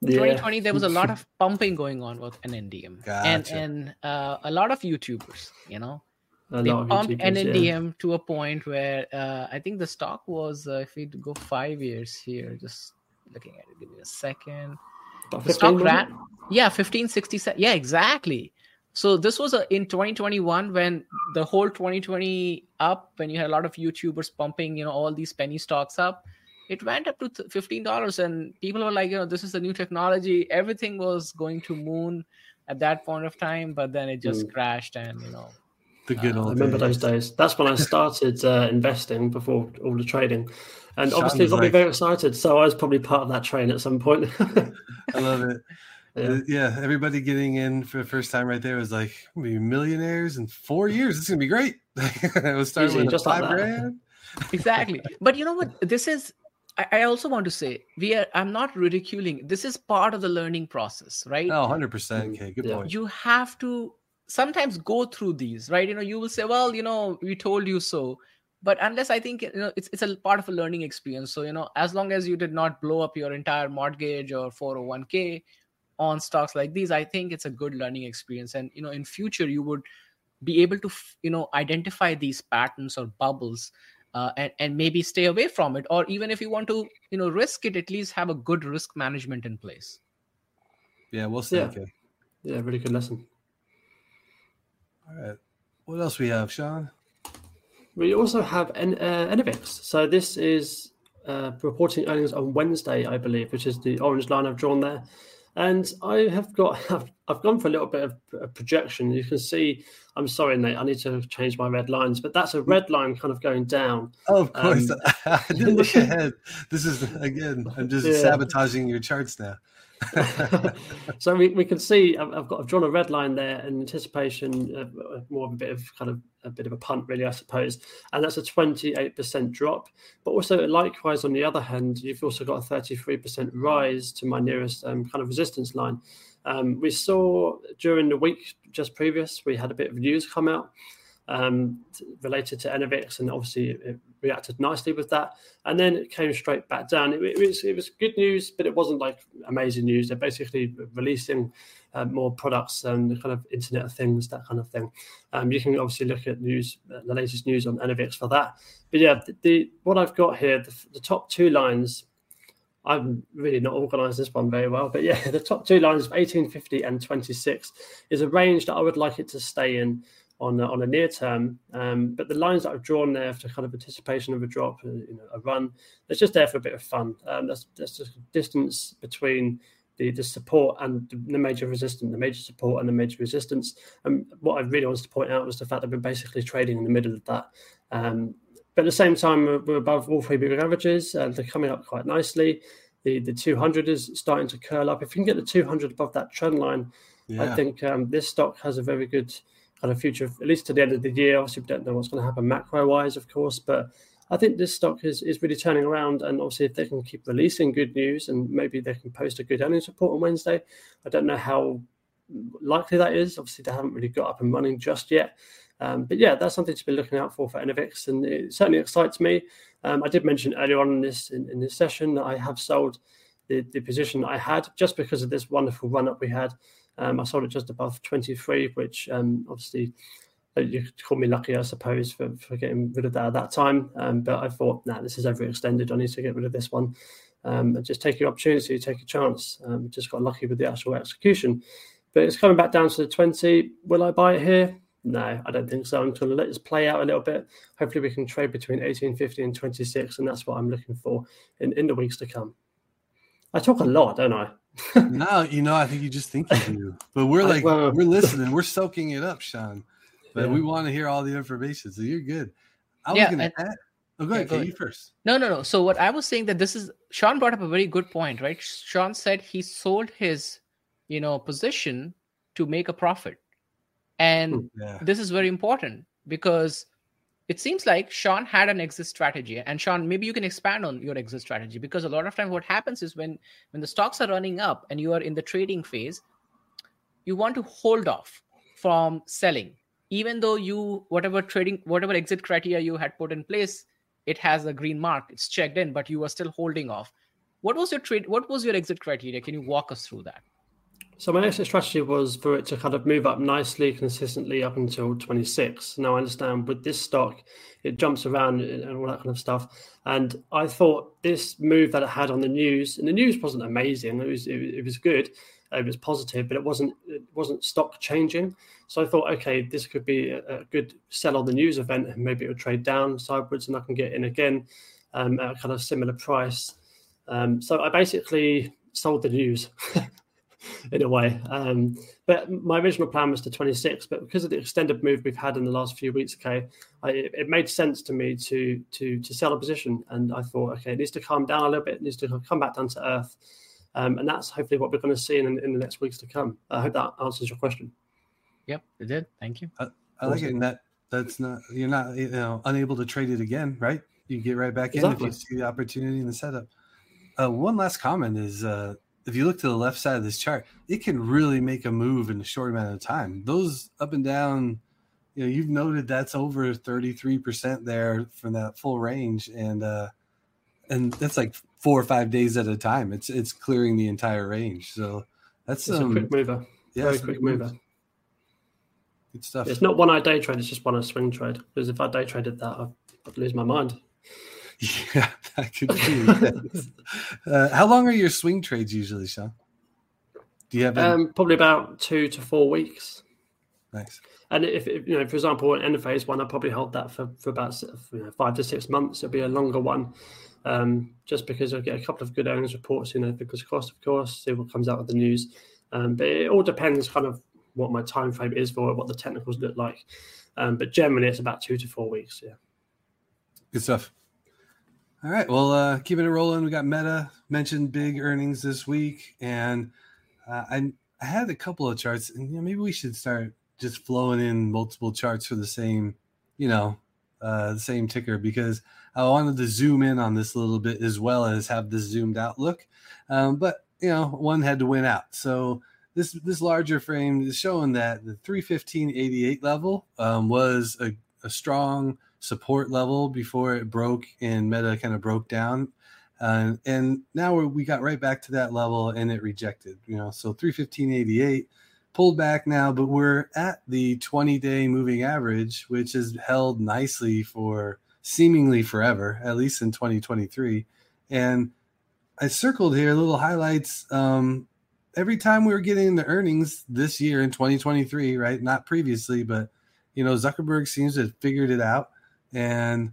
B: yeah. 2020, there was a lot of pumping going on with NNDM, gotcha. and and uh, a lot of YouTubers. You know, a they pumped NNDM yeah. to a point where uh, I think the stock was, uh, if we go five years here, just looking at it, give me a second. The stock ran, yeah, 1567. Yeah, exactly. So this was a, in 2021 when the whole 2020 up, when you had a lot of YouTubers pumping, you know, all these penny stocks up, it went up to fifteen dollars, and people were like, you know, this is the new technology. Everything was going to moon at that point of time, but then it just mm. crashed, and you know.
A: The good uh, old
C: I remember days. those days. That's when I started uh, investing before all the trading, and obviously got like... me very excited. So I was probably part of that train at some point.
A: I love it. Yeah. Uh, yeah. everybody getting in for the first time right there was like, be millionaires in four years. It's gonna be great. it was starting Easy, with just five like grand.
B: Exactly, but you know what? This is. I, also want to say we are. I'm not ridiculing. This is part of the learning process, right?
A: Oh, 100 percent. Okay, good yeah. point.
B: You have to sometimes go through these, right? You know, you will say, well, you know, we told you so. But unless i think you know it's it's a part of a learning experience. So you know as long as you did not blow up your entire mortgage or 401k on stocks like these i think it's a good learning experience. And you know in future you would be able to you know identify these patterns or bubbles uh, and, and maybe stay away from it. Or even if you want to you know risk it at least have a good risk management in place.
A: Yeah we'll see
C: yeah, yeah really good lesson
A: all right What else we have, Shaun?
C: We also have N- uh. So this is uh, reporting earnings on Wednesday, I believe, which is the orange line I've drawn there. And I have got, I've, I've gone for a little bit of a projection. You can see, I'm sorry, Nate, I need to change my red lines, but that's a red line kind of going down.
A: Oh, of course. Um, I didn't look ahead. This is, again, I'm just yeah. sabotaging your charts now.
C: so we, we can see I've, got I've drawn a red line there in anticipation of more of a bit of kind of a bit of a punt really I suppose. And that's a 28% drop. But also likewise on the other hand you've also got a 33% rise to my nearest um, kind of resistance line. Um, we saw during the week just previous we had a bit of news come out um, related to Enovix, and obviously it reacted nicely with that. And then it came straight back down. It, it was it was good news, but it wasn't like amazing news. They're basically releasing uh, more products and the kind of Internet of Things, that kind of thing. Um, you can obviously look at news, uh, the latest news on Enovix for that. But yeah, the, the what I've got here, the, the top two lines. I'm really not organised this one very well, but yeah, the top two lines of 1850 and 26 is a range that I would like it to stay in on a, on a near term. Um, but the lines that I've drawn there for kind of anticipation of a drop, uh, you know, a run, it's just there for a bit of fun. Um, that's that's just distance between the, the support and the major resistance, the major support and the major resistance. And what I really wanted to point out was the fact that we're basically trading in the middle of that. Um, but at the same time, we're, we're above all three big averages. and they're coming up quite nicely. The the 200 is starting to curl up. If you can get the 200 above that trend line, yeah. I think um, this stock has a very good kind of future, at least to the end of the year. Obviously, we don't know what's going to happen macro wise, of course, but I think this stock is, is really turning around. And obviously, if they can keep releasing good news and maybe they can post a good earnings report on Wednesday, I don't know how likely that is. Obviously, they haven't really got up and running just yet. Um, but yeah, that's something to be looking out for for Enovix, and it certainly excites me. Um, I did mention earlier on in this in, in this session that I have sold the, the position I had just because of this wonderful run up we had um, I sold it just above 23, which um, obviously uh, you could call me lucky, I suppose, for, for getting rid of that at that time. Um, but I thought, nah, this is overextended. I need to get rid of this one. Um, and just take your opportunity, take a chance. Um, just got lucky with the actual execution. But it's coming back down to the 20. Will I buy it here? No, I don't think so. I'm going to let this play out a little bit. Hopefully, we can trade between 1850 and 26, and that's what I'm looking for in, in the weeks to come. I talk a lot, don't I?
A: no, you know, I think you just think you do. But we're like, we're listening, we're soaking it up, Shaun. But yeah. we want to hear all the information. So you're good. I was yeah, going to add. Oh, go ahead. Yeah, go you first.
B: No, no, no. So what I was saying that this is Shaun brought up a very good point, right? Shaun said he sold his, you know, position to make a profit, and yeah. this is very important because it seems like Shaun had an exit strategy. And Shaun, maybe you can expand on your exit strategy because a lot of times what happens is when when the stocks are running up and you are in the trading phase, you want to hold off from selling, even though you whatever trading whatever exit criteria you had put in place, it has a green mark, it's checked in, but you are still holding off. What was your trade? What was your exit criteria? Can you walk us through that?
C: So my exit strategy was for it to kind of move up nicely, consistently up until 26. Now I understand with this stock, it jumps around and all that kind of stuff. And I thought this move that it had on the news, and the news wasn't amazing. It was it, it was good, it was positive, but it wasn't it wasn't stock changing. So I thought, okay, this could be a, a good sell on the news event, and maybe it would trade down sideways, and I can get in again um, at a kind of similar price. Um, so I basically sold the news. in a way. Um, but my original plan was to 26, but because of the extended move we've had in the last few weeks, okay, I, it made sense to me to to to sell a position, and I thought, okay, it needs to calm down a little bit, it needs to come back down to earth, um, and that's hopefully what we're going to see in, in the next weeks to come. I hope that answers your question.
B: Yep, it did. Thank you.
A: I, I like it. that that's not you're not you know unable to trade it again, right? You get right back in if you see the opportunity in the setup. Uh, one last comment is uh, if you look to the left side of this chart, it can really make a move in a short amount of time. Those up and down, you know, you've noted that's over 33% there from that full range. And uh and that's like four or five days at a time. It's it's clearing the entire range. So that's
C: um, a quick mover. Yeah, very quick mover.
A: Good stuff.
C: It's not one I day trade, it's just one I swing trade. Because if I day traded that, I'd, I'd lose my mind.
A: Yeah, that could be. uh, how long are your swing trades usually, Shaun?
C: Do you have any... um, probably about two to four weeks?
A: Nice.
C: And if, if you know, for example, an end phase one, I probably hold that for, for about you know, five to six months. It'll be a longer one, um, just because I'll get a couple of good earnings reports. You know, because cost, of course, see what comes out with the news. Um, but it all depends, kind of what my time frame is for it, what the technicals look like. Um, but generally, it's about two to four weeks. Yeah.
A: Good stuff. All right. Well, uh, keeping it rolling. We got Meta mentioned big earnings this week, and uh, I I had a couple of charts, and you know, maybe we should start just flowing in multiple charts for the same, you know, uh, the same ticker because I wanted to zoom in on this a little bit as well as have this zoomed out look. Um, but you know, one had to win out. So this this larger frame is showing that the 315.88 level um, was a, a strong support level before it broke and meta kind of broke down. Uh, and now we got right back to that level and it rejected you know so 315.88 pulled back now but we're at the 20 day moving average which is held nicely for seemingly forever at least in 2023 and i circled here little highlights um, every time we were getting the earnings this year in 2023 right? Not previously but you know zuckerberg seems to have figured it out and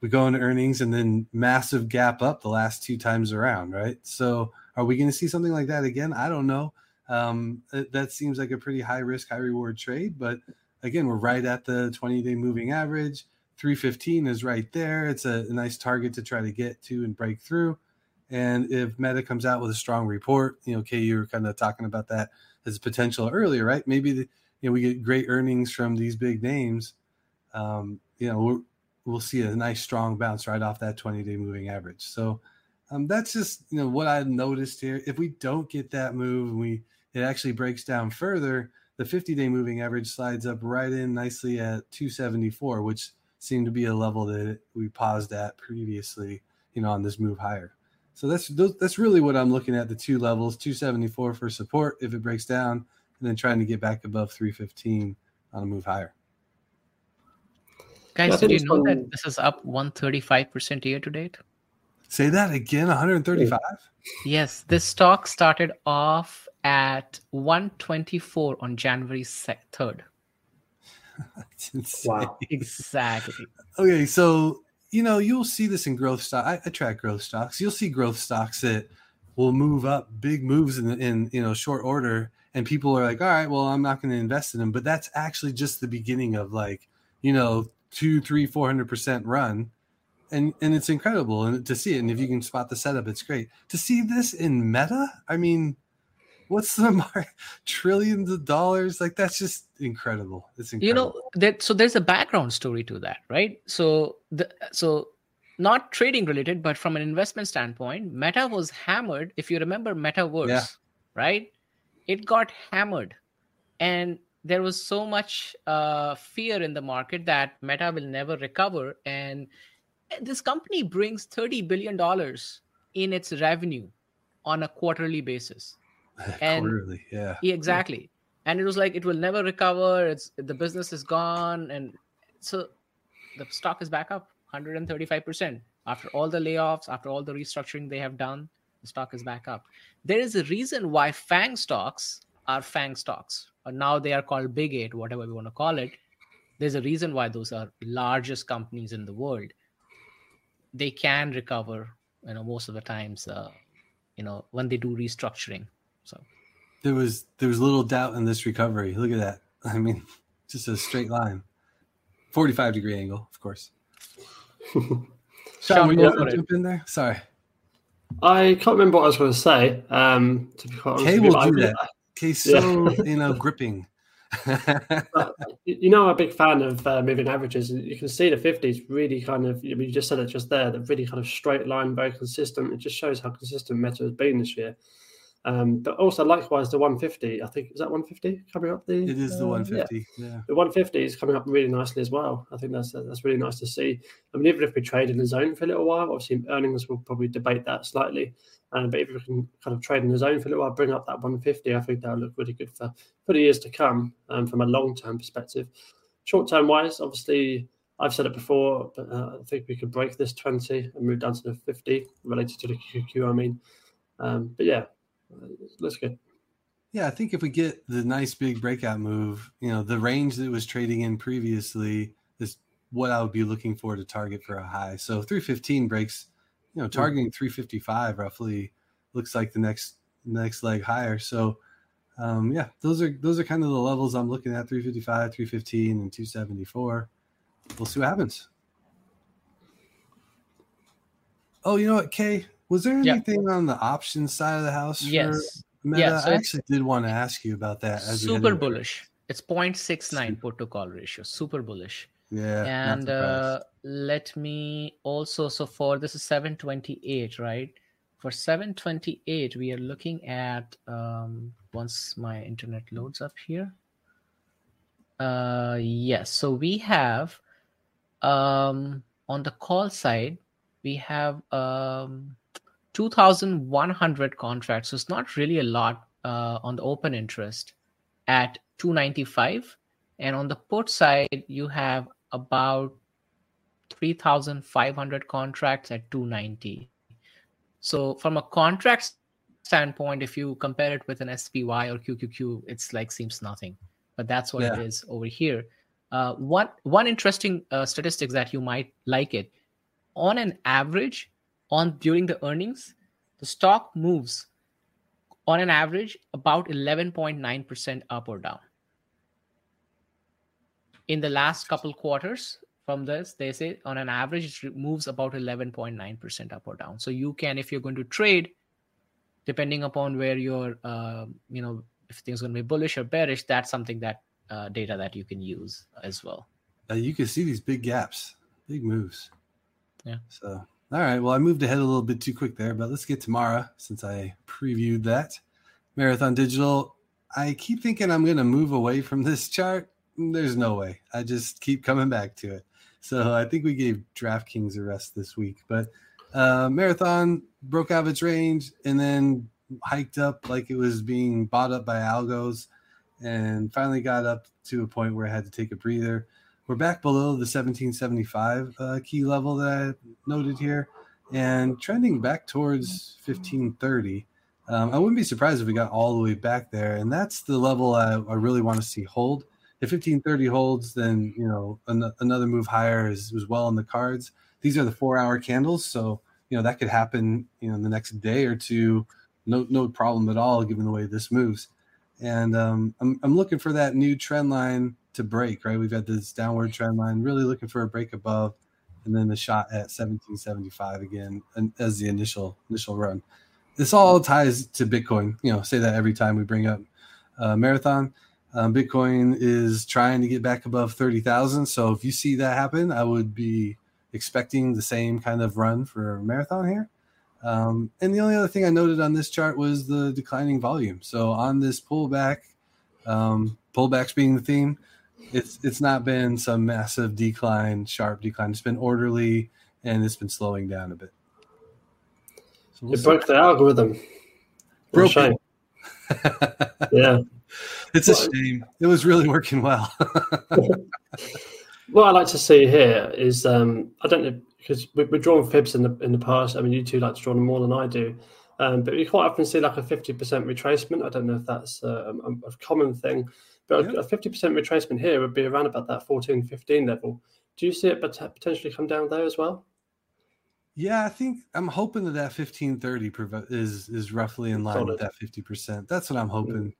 A: we go into earnings and then massive gap up the last two times around, right? So are we going to see something like that again? I don't know. Um, that seems like a pretty high risk, high reward trade, but again, we're right at the 20 day moving average. 315 is right there. It's a, a nice target to try to get to and break through. And if Meta comes out with a strong report, you know, Kaye, you were kind of talking about that as potential earlier, right? Maybe the, you know we get great earnings from these big names. Um, you know, we'll see a nice strong bounce right off that 20 day moving average. So um, that's just you know what I've noticed here. If we don't get that move, and we it actually breaks down further. The 50 day moving average slides up right in nicely at 274, which seemed to be a level that we paused at previously, you know, on this move higher. So that's that's really what I'm looking at the two levels 274 for support if it breaks down, and then trying to get back above 315 on a move higher.
B: Guys, did you know that this is up 135% year to date?
A: Say that again 135?
B: Yes, this stock started off at 124 on January 3rd.
C: wow.
B: Exactly.
A: Okay, so you know, you'll see this in growth stock. I, I, track growth stocks. You'll see growth stocks that will move up big moves in, in you know short order, and people are like, "All right, well, I'm not going to invest in them." But that's actually just the beginning of like you know two, three, four hundred percent run, and and it's incredible and to see it. And if you can spot the setup, it's great to see this in Meta. I mean, what's the mark? trillions of dollars? Like that's just incredible. It's incredible.
B: You know that so there's a background story to that, right? So the so not trading related, but from an investment standpoint, Meta was hammered. If you remember Metaverse, yeah. right? It got hammered, and there was so much uh, fear in the market that Meta will never recover. And this company brings thirty billion dollars in its revenue on a quarterly basis.
A: And quarterly, yeah,
B: exactly. And it was like it will never recover. It's the business is gone, and so the stock is back up 135 percent after all the layoffs, after all the restructuring they have done. The stock is back up. There is a reason why FANG stocks are FANG stocks, or now they are called Big Eight, whatever we want to call it. There's a reason why those are largest companies in the world. They can recover, you know, most of the times, uh, you know, when they do restructuring. So
A: there was there was little doubt in this recovery. Look at that. I mean, just a straight line, forty-five degree angle, of course. Shaun, Shaun you to jump in there? Sorry.
C: I can't remember what I was going to say. Um, to be quite honest,
A: Kaye will do that. He's so yeah. you know gripping.
C: you know, I'm a big fan of uh, moving averages. You can see the 50s really kind of, you just said it just there, the really kind of straight line, very consistent. It just shows how consistent Meta has been this year. Um, but also, likewise, the 150. I think is that 150 coming up. The
A: it is the 150. Uh, yeah.
C: yeah. the 150 is coming up really nicely as well. I think that's that's really nice to see. I mean, even if we trade in the zone for a little while, obviously earnings will probably debate that slightly. Um, but if we can kind of trade in the zone for a little while, bring up that 150, I think that'll look really good for for the years to come um, from a long term perspective. Short term wise, obviously. I've said it before, but uh, I think we could break this 20 and move down to the 50 related to the QQ. I mean, um, but yeah, Let's good.
A: Yeah, I think if we get the nice big breakout move, you know, the range that it was trading in previously is what I would be looking for to target for a high. So 315 breaks, you know, targeting 355 roughly looks like the next next leg higher. So um, yeah, those are those are kind of the levels I'm looking at: 355, 315, and 274. We'll see what happens. Oh, you know what, Kaye? Was there anything yeah. on the options side of the house?
B: Yes.
A: Meta? Yeah, so I actually did want to ask you about that.
B: super bullish. It's 0.69 put to call ratio. Super bullish.
A: Yeah.
B: And uh, let me also, so for this is 728, right? For 728, we are looking at, um, once my internet loads up here. Uh, yes. So we have, um, on the call side, we have, um, 2,100 contracts. So it's not really a lot uh, on the open interest at 295. And on the put side, you have about 3,500 contracts at 290. So from a contract standpoint, if you compare it with an SPY or QQQ, it's like seems nothing. But that's what yeah. it is over here. Uh, one one interesting uh, statistics that you might like it. On an average, on during the earnings, the stock moves on an average about 11.9% up or down. In the last couple quarters from this, they say on an average it moves about 11.9% up or down. So you can, if you're going to trade, depending upon where you're, uh, you know, if things are going to be bullish or bearish, that's something that uh, data that you can use as well.
A: Uh, you can see these big gaps, big moves.
B: Yeah.
A: So all right. Well, I moved ahead a little bit too quick there, but let's get to Mara since I previewed that. Marathon Digital. I keep thinking I'm going to move away from this chart. There's no way. I just keep coming back to it. So I think we gave DraftKings a rest this week, but uh, Marathon broke out of its range and then hiked up like it was being bought up by algos and finally got up to a point where I had to take a breather. We're back below the 1775 uh, key level that I noted here and trending back towards 1530. Um, I wouldn't be surprised if we got all the way back there. And that's the level I, I really want to see hold. If 1530 holds, then, you know, an- another move higher is, is well in the cards. These are the four hour candles. So, you know, that could happen, you know, in the next day or two. No, no problem at all, given the way this moves. And um, I'm, I'm looking for that new trend line to break, right? We've had this downward trend line, really looking for a break above, and then the shot at 1775 again as the initial initial run. This all ties to Bitcoin. You know, say that every time we bring up uh, marathon. Um, Bitcoin is trying to get back above 30,000. So if you see that happen, I would be expecting the same kind of run for marathon here. Um, and the only other thing I noted on this chart was the declining volume. So on this pullback, um, pullbacks being the theme, it's it's not been some massive decline, sharp decline. It's been orderly and it's been slowing down a bit.
C: So we'll it broke the algorithm.
A: Broke
C: shame. yeah.
A: It's a shame. It was really working well.
C: what I like to see here is um, I don't know because we, we're drawing fibs in the in the past. I mean, you two like to draw them more than I do, um, but we quite often see like a fifty percent retracement. I don't know if that's uh, a, a common thing. But yeah. a 50% retracement here would be around about that 14, 15 level. Do you see it potentially come down there as well?
A: Yeah, I think I'm hoping that that 1530 is is roughly in line with that 50%. That's what I'm hoping.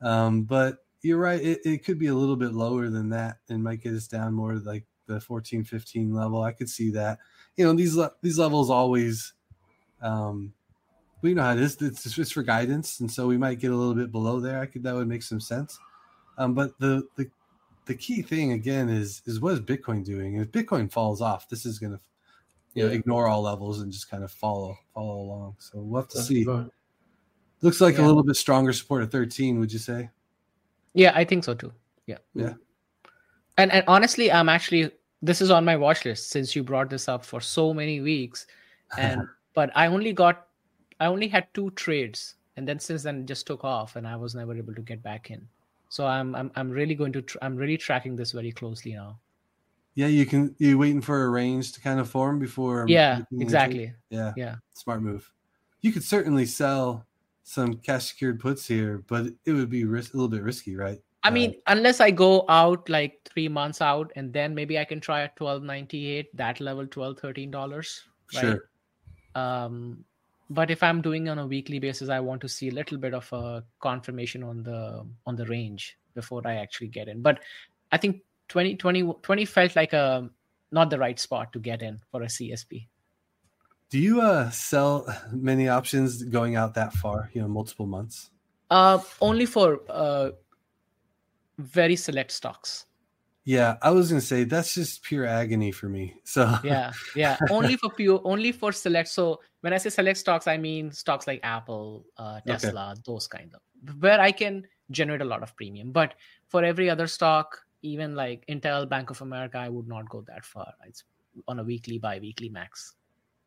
A: Mm-hmm. Um, but you're right. It, it could be a little bit lower than that and might get us down more like the 14, 15 level. I could see that. You know, these these levels always, um, we know how it is. It's just for guidance, and so we might get a little bit below there. I could that would make some sense. Um, but the the the key thing again is is what is Bitcoin doing? If Bitcoin falls off, this is going to you know ignore all levels and just kind of follow follow along. So we'll have to That's see. Right. Looks like yeah. a little bit stronger support at 13. Would you say?
B: Yeah, I think so too. Yeah.
A: Yeah.
B: And and honestly, I'm actually this is on my watch list since you brought this up for so many weeks, and but I only got I only had two trades, and then since then just took off, and I was never able to get back in. So I'm I'm I'm really going to tr- I'm really tracking this very closely now.
A: Yeah, you can. You waiting for a range to kind of form before.
B: Yeah, exactly.
A: Yeah,
B: yeah.
A: Smart move. You could certainly sell some cash secured puts here, but it would be risk, a little bit risky, right?
B: I mean, uh, unless I go out like three months out and then maybe I can try at twelve ninety eight, that level 12 13 dollars. Right? Sure. Um, but if I'm doing on a weekly basis, I want to see a little bit of a confirmation on the on the range before I actually get in. But I think 20, 20, 20 felt like a not the right spot to get in for a CSP.
A: Do you uh, sell many options going out that far? You know, multiple months.
B: Uh, only for uh, very select stocks.
A: Yeah, I was gonna say that's just pure agony for me. So
B: yeah, yeah, only for pure, only for select. So when I say select stocks, I mean stocks like Apple, uh, Tesla, okay. those kind of where I can generate a lot of premium. But for every other stock, even like Intel, Bank of America, I would not go that far. It's on a weekly, bi-weekly max.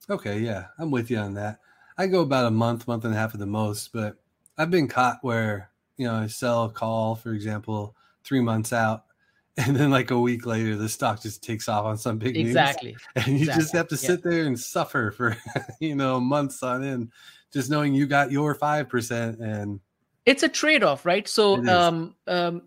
A: Okay, yeah, I'm with you on that. I go about a month, month and a half at the most, but I've been caught where you know I sell a call, for example, three months out, and then like a week later, the stock just takes off on some big
B: exactly.
A: news, and you
B: exactly.
A: just have to sit yeah. there and suffer for you know months on end, just knowing you got your five percent and.
B: It's a trade-off, right? So, um, um,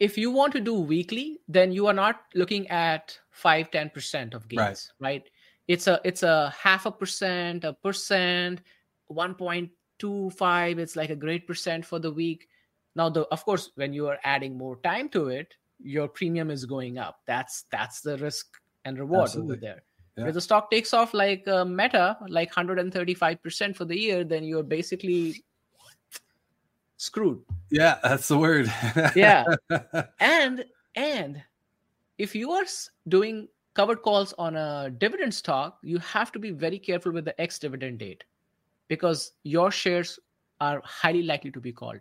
B: if you want to do weekly, then you are not looking at five, ten percent of gains, right. right? It's a it's a half a percent, a percent, one point two five. It's like a great percent for the week. Now, the of course, when you are adding more time to it, your premium is going up. That's that's the risk and reward Absolutely. over there. Yeah. If the stock takes off like uh, Meta, like 135% for the year, then you're basically screwed.
A: Yeah, that's the word.
B: yeah. And and if you are doing covered calls on a dividend stock, you have to be very careful with the ex dividend date because your shares are highly likely to be called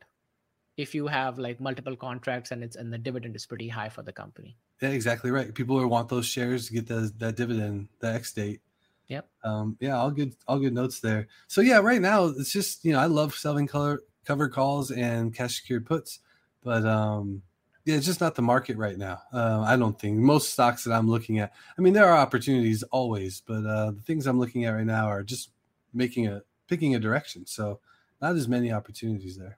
B: if you have like multiple contracts and it's and the dividend is pretty high for the company.
A: Yeah, exactly right. People want those shares to get the, that dividend, the X date.
B: Yep.
A: Um, yeah, all good, all good notes there. So yeah, right now it's just you know I love selling color cover calls and cash secured puts, but um, yeah, it's just not the market right now. Uh, I don't think most stocks that I'm looking at. I mean, there are opportunities always, but uh, the things I'm looking at right now are just making a picking a direction. So not as many opportunities there.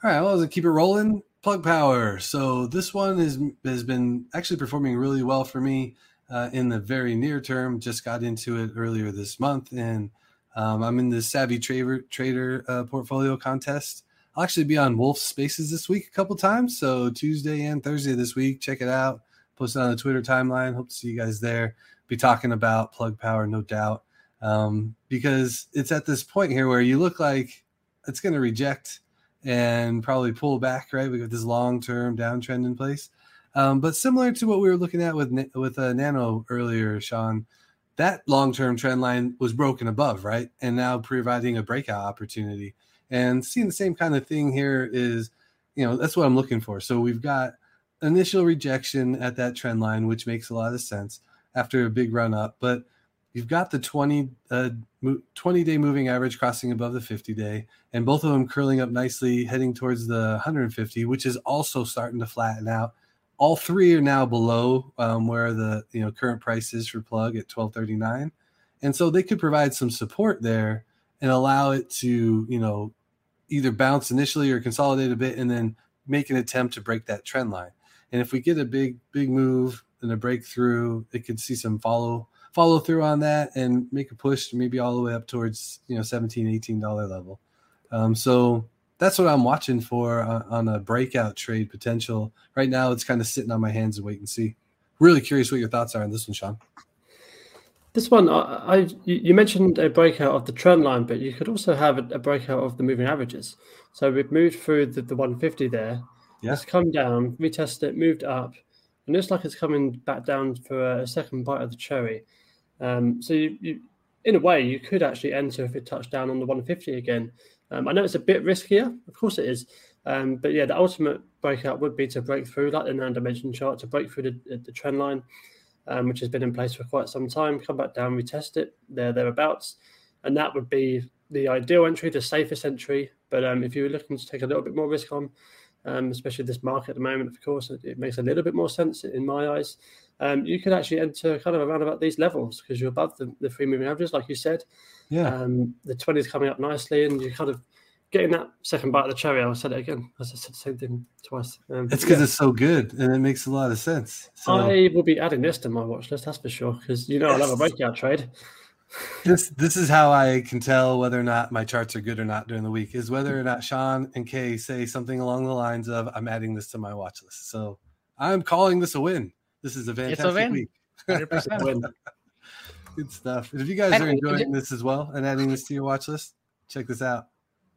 A: All right, well, let's keep it rolling. Plug Power. So this one has been actually performing really well for me uh, in the very near term. Just got into it earlier this month, and um, I'm in the Savvy Trader Trader uh, portfolio contest. I'll actually be on Wolf Spaces this week a couple times. So Tuesday and Thursday this week, check it out. Post it on the Twitter timeline. Hope to see you guys there. Be talking about Plug Power, no doubt, um, because it's at this point here where you look like it's going to reject and probably pull back, right? We got this long term downtrend in place. Um, but similar to what we were looking at with with uh, Nano earlier, Shaun, that long term trend line was broken above, right? And now providing a breakout opportunity. And seeing the same kind of thing here is, you know, that's what I'm looking for. So we've got initial rejection at that trend line, which makes a lot of sense after a big run up. But you've got the 20 uh, 20 day moving average crossing above the 50 day and both of them curling up nicely heading towards the 150 which is also starting to flatten out. All three are now below um, where the you know current price is for plug at 1239 and so they could provide some support there and allow it to you know either bounce initially or consolidate a bit and then make an attempt to break that trend line. And if we get a big big move and a breakthrough it could see some follow follow through on that and make a push maybe all the way up towards you know 17 18 dollar level. Um, so that's what i'm watching for on, on, a breakout trade potential. Right now it's kind of sitting on my hands and wait and see. Really curious what your thoughts are on this one shaun.
C: This one I, I you mentioned a breakout of the trend line but you could also have a, a breakout of the moving averages. So we've moved through the, the 150 there. Yeah. it's come down. Retested it moved up. And looks like it's coming back down for a second bite of the cherry um, so you, you, in a way, you could actually enter if it touched down on the 150 again. Um, I know it's a bit riskier, of course it is, um, but yeah, the ultimate breakout would be to break through, like the Nano Dimension chart, to break through the, the trend line, um, which has been in place for quite some time. Come back down, retest it, there thereabouts, and that would be the ideal entry, the safest entry. But um, if you were looking to take a little bit more risk on, um, especially this market at the moment. Of course, it, it, makes a little bit more sense in my eyes. Um, you could actually enter kind of around about these levels because you're above the, the free moving averages, like you said.
A: Yeah.
C: Um, the 20 is coming up nicely, and you're kind of getting that second bite of the cherry. I'll say it again. I said the same thing twice.
A: Um, it's because yeah. it's so good and it makes a lot of sense. So.
C: I will be adding this to my watch list, that's for sure, because you know yes. I love a breakout trade
A: this this is how I can tell whether or not my charts are good or not during the week is whether or not Shaun and Kaye say something along the lines of I'm adding this to my watch list. So I'm calling this a win. This is a fantastic it's a win. week. 100% win. Good stuff. If you guys are enjoying this as well and adding this to your watch list, check this out.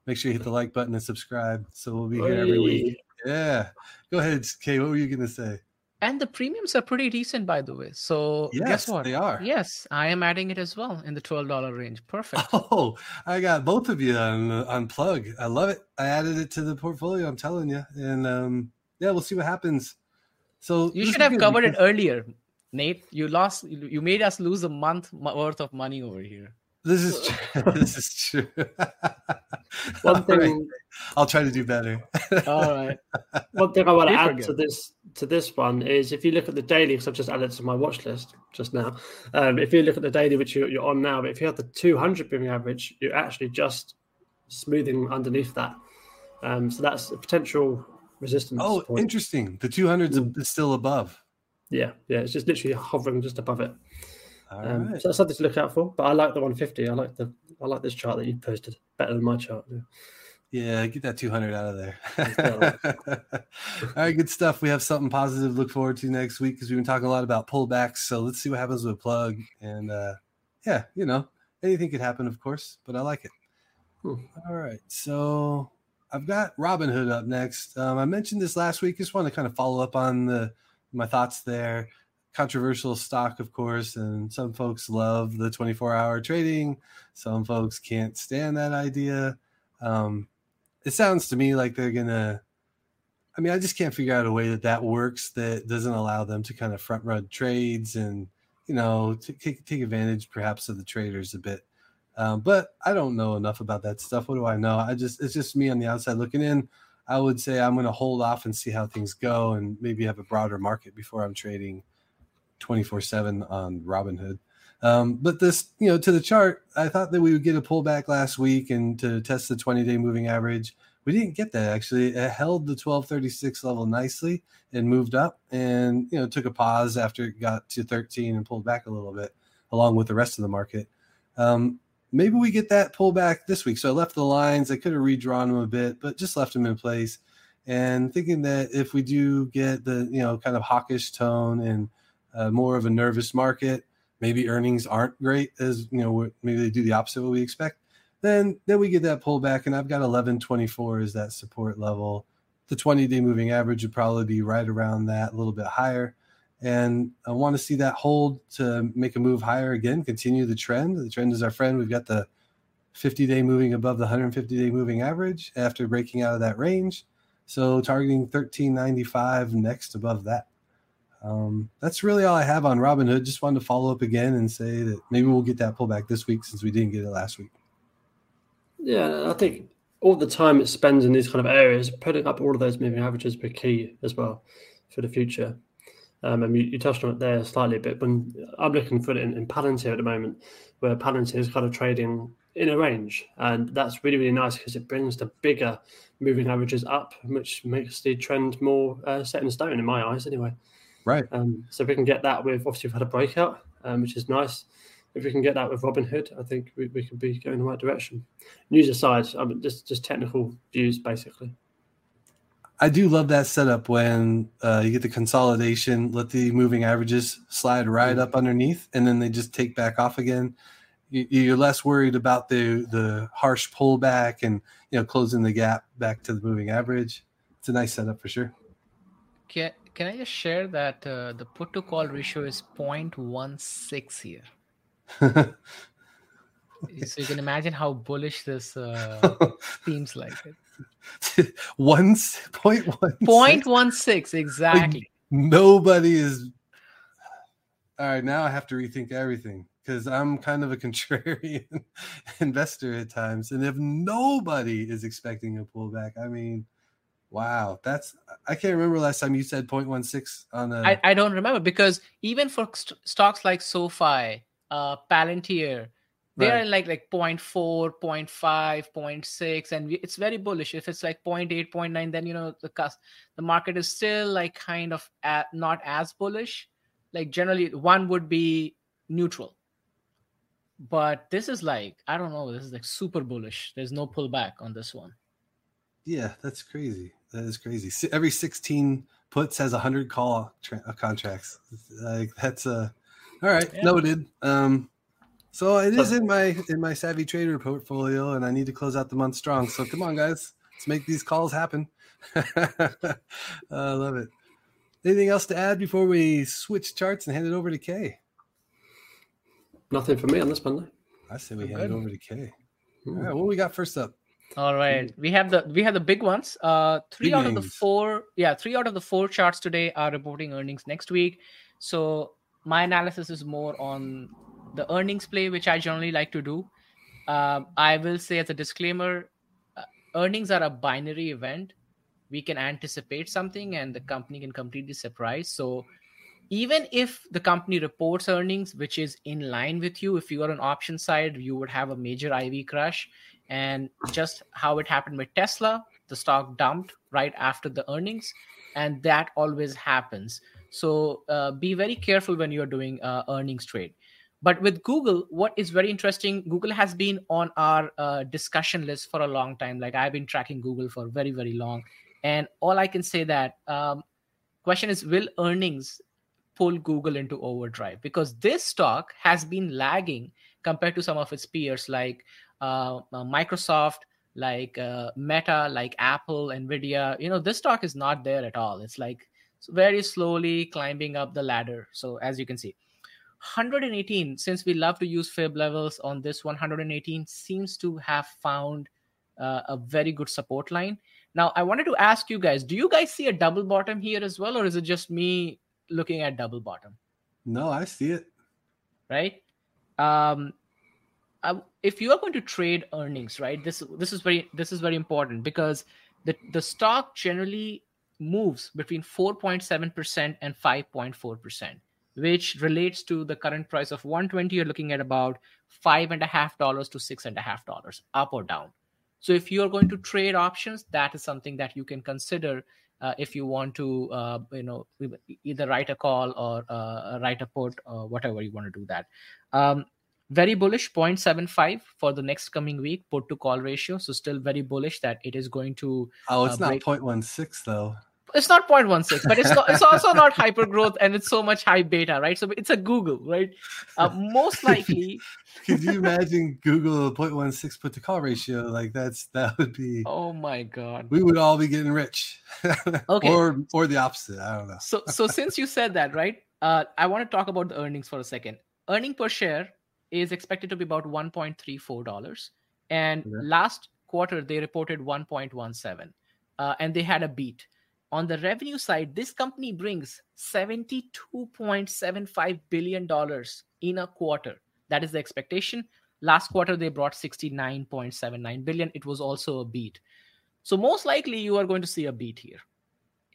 A: Make sure you hit the like button and subscribe. So we'll be here every week. Yeah. Go ahead, Kaye. What were you going to say?
B: And the premiums are pretty decent, by the way. So
A: yes,
B: guess what?
A: They are.
B: Yes, I am adding it as well in the twelve dollar range. Perfect.
A: Oh, I got both of you on on plug. I love it. I added it to the portfolio. I'm telling you, and um, yeah, we'll see what happens. So
B: you should have covered because... it earlier, Nate. You lost. You made us lose a month worth of money over here.
A: This is true. this is true. One thing right. I'll try to do better.
C: All right. One thing I want to add to this to this one is if you look at the daily, because I've just added to my watch list just now. Um, if you look at the daily which you're, you're on now, but if you have the 200 moving average, you're actually just smoothing underneath that. Um, so that's a potential resistance.
A: Oh, point. interesting. The 200 mm. is still above.
C: Yeah, yeah. It's just literally hovering just above it. Um, right. So that's something to look out for. But I like the 150. I like the I like this chart that you posted better than my chart. Yeah.
A: Yeah, get that 200 out of there. All right, good stuff. We have something positive to look forward to next week because we've been talking a lot about pullbacks. So let's see what happens with plug. And uh, yeah, you know, anything could happen, of course, but I like it. Hmm. All right, so I've got Robinhood up next. Um, I mentioned this last week. Just want to kind of follow up on the my thoughts there controversial stock, of course, and some folks love the 24 hour trading. Some folks can't stand that idea. Um, it sounds to me like they're going to, I mean, I just can't figure out a way that that works that doesn't allow them to kind of front run trades and, you know, take, take advantage perhaps of the traders a bit. Um, but I don't know enough about that stuff. What do I know? I just, it's just me on the outside looking in. I would say I'm going to hold off and see how things go and maybe have a broader market before I'm trading 24 7 on Robinhood. Um, but this, you know, to the chart, I thought that we would get a pullback last week and to test the 20 day moving average. We didn't get that actually. It held the 1236 level nicely and moved up and, you know, took a pause after it got to 13 and pulled back a little bit along with the rest of the market. Um, maybe we get that pullback this week. So I left the lines. I could have redrawn them a bit, but just left them in place and thinking that if we do get the, you know, kind of hawkish tone and uh, more of a nervous market. Maybe earnings aren't great as you know. Maybe they do the opposite of what we expect. Then then we get that pullback, and I've got 1124 as that support level. The 20 day moving average would probably be right around that, a little bit higher. And I want to see that hold to make a move higher again, continue the trend. The trend is our friend. We've got the 50 day moving above the 150 day moving average after breaking out of that range. So targeting 1395 next above that um, that's really all I have on Robinhood. Just wanted to follow up again and say that maybe we'll get that pullback this week since we didn't get it last week.
C: Yeah, I think all the time it spends in these kind of areas, putting up all of those moving averages be key as well for the future. Um, and you, you, touched on it there slightly a bit. When I'm looking for it in, in Palantir at the moment, where Palantir is kind of trading in a range, and that's really really nice because it brings the bigger moving averages up, which makes the trend more uh, set in stone in my eyes, anyway.
A: Right.
C: Um, so if we can get that with obviously we've had a breakout, um, which is nice. If we can get that with Robinhood, I think we, we could be going in the right direction. News aside, I mean, just just technical views basically.
A: I do love that setup when uh, you get the consolidation, let the moving averages slide right mm-hmm. up underneath, and then they just take back off again. You, are less worried about the the harsh pullback and you know closing the gap back to the moving average. It's a nice setup for sure.
B: Can, can I just share that uh, the put to call ratio is 0.16 here? so you can imagine how bullish this uh, seems like.
A: One point one
B: point one six exactly. Like
A: nobody is. All right, now I have to rethink everything because I'm kind of a contrarian investor at times, and if nobody is expecting a pullback, I mean, Wow, that's I can't remember last time you said 0.16 on the.
B: I, I don't remember because even for st- stocks like SoFi, uh, Palantir, they
A: Right.
B: are like like 0.4, 0.5, 0.6, and it's very bullish. If it's like 0.8, 0.9, then you know the cus- the market is still like kind of at, not as bullish. Like generally, one would be neutral, but this is like I don't know. This is like super bullish. There's no pullback on this one.
A: Yeah, that's crazy. That is crazy. Every 16 puts has 100 call tra- uh, contracts. Like that's a all right,
B: Yeah.
A: noted. Um so it is in my in my savvy trader portfolio and I need to close out the month strong. So come on guys, let's make these calls happen. I love it. Anything else to add before we switch charts and hand it over to Kaye?
C: Nothing for me on this Monday.
A: I say we
B: I'm
A: hand it over to Kaye. All
C: Ooh.
A: right, what we got first up?
B: All right, we have the we have the big ones. Uh, three
A: Big
B: out of the four, yeah, three out of the four charts today are reporting earnings next week. So my analysis is more on the earnings play, which I generally like to do. Um, I will say as a disclaimer, uh, earnings are a binary event. We can anticipate something, and the company can completely surprise. So even if the company reports earnings which is in line with you if you are on option side you would have a major iv crush and just how it happened with tesla the stock dumped right after the earnings and that always happens. So uh, be very careful when you're doing uh, earnings trade. But with google what is very interesting google has been on our uh, discussion list for a long time. Like i've been tracking google for very very long. And all i can say that um, question is will earnings pull Google into overdrive? Because this stock has been lagging compared to some of its peers like Microsoft, like uh, Meta, like Apple, Nvidia. You know, this stock is not there at all. It's like very slowly climbing up the ladder. So as you can see, 118. Since we love to use fib levels on this 118 seems to have found uh, a very good support line. Now, I wanted to ask you guys: Do you guys see a double bottom here as well, or is it just me looking at double bottom?
A: No, I see it.
B: right um I, if you are going to trade earnings right this this is very this is very important because the the stock generally moves between 4.7% and 5.4% which relates to the current price of 120 you're looking at about five and a half dollars to six and a half dollars up or down. So if you are going to trade options that is something that you can consider uh, if you want to uh, you know either write a call or uh, write a put or whatever you want to do that. Um, very bullish 0.75 for the next coming week put to call ratio so still very bullish that it is going to
A: Oh, it's
B: Uh,
A: not
B: break-
A: 0.16 though.
B: it's not 0.16 but it's not, it's also not hyper growth and it's so much high beta right so it's a google right uh, most likely
A: Could you imagine Google 0.16 put to call ratio? Like that's that would be
B: oh my god
A: we would all be getting rich.
B: Okay.
A: Or or the opposite. I don't know.
B: so so since you said that right uh, i want to talk about the earnings for a second earning per share is expected to be about 1.34 dollars. And
A: Okay.
B: last quarter they reported 1.17 uh, and they had a beat. On the revenue side this company brings 72.75 billion dollars in a quarter. That is the expectation. Last quarter they brought 69.79 billion. It was also a beat. So most likely you are going to see a beat here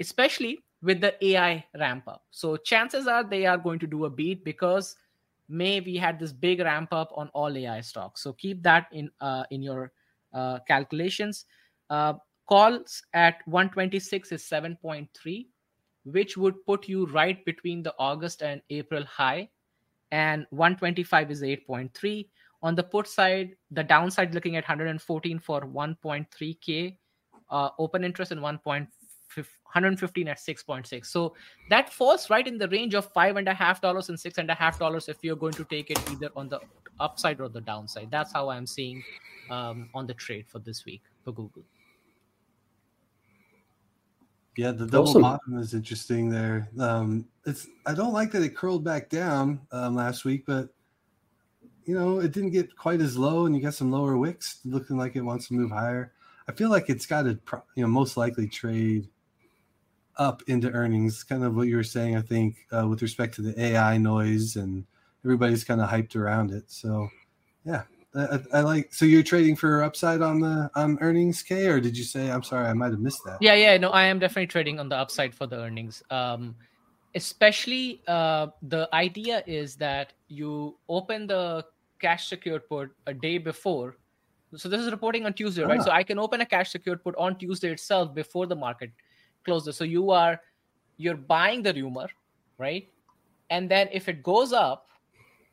B: especially with the AI ramp up. So chances are they are going to do a beat because May we had this big ramp up on all AI stocks. So keep that in uh, in your uh, calculations. Uh, calls at 126 is 7.3, which would put you right between the August and April high, and 125 is 8.3. On the put side, the downside looking at 114 for 1.3k uh, open interest and 1.1 115 at 6.6 so that falls right in the range of five and a half dollars and six and a half dollars if you're going to take it either on the upside or the downside that's how i'm seeing um, on the trade for this week for google
A: Yeah, the double
C: Awesome.
A: bottom is interesting there. Um, it's I don't like that it curled back down um, last week, but you know it didn't get quite as low, and you got some lower wicks looking like it wants to move higher. I feel like it's got to pro- you know most likely trade up into earnings, kind of what you were saying. I think uh, with respect to the AI noise and everybody's kind of hyped around it. So yeah, I, I, like. So you're trading for upside on the on earnings, Kaye, or did you say? I'm sorry, I might have missed that.
B: Yeah, yeah, no, I am definitely trading on the upside for the earnings. Um, especially uh, the idea is that you open the cash secured put a day before. So this is reporting on Tuesday, right? So ah. I can open a cash secured put on Tuesday itself before the market So you are you're buying the rumor, right? And then if it goes up,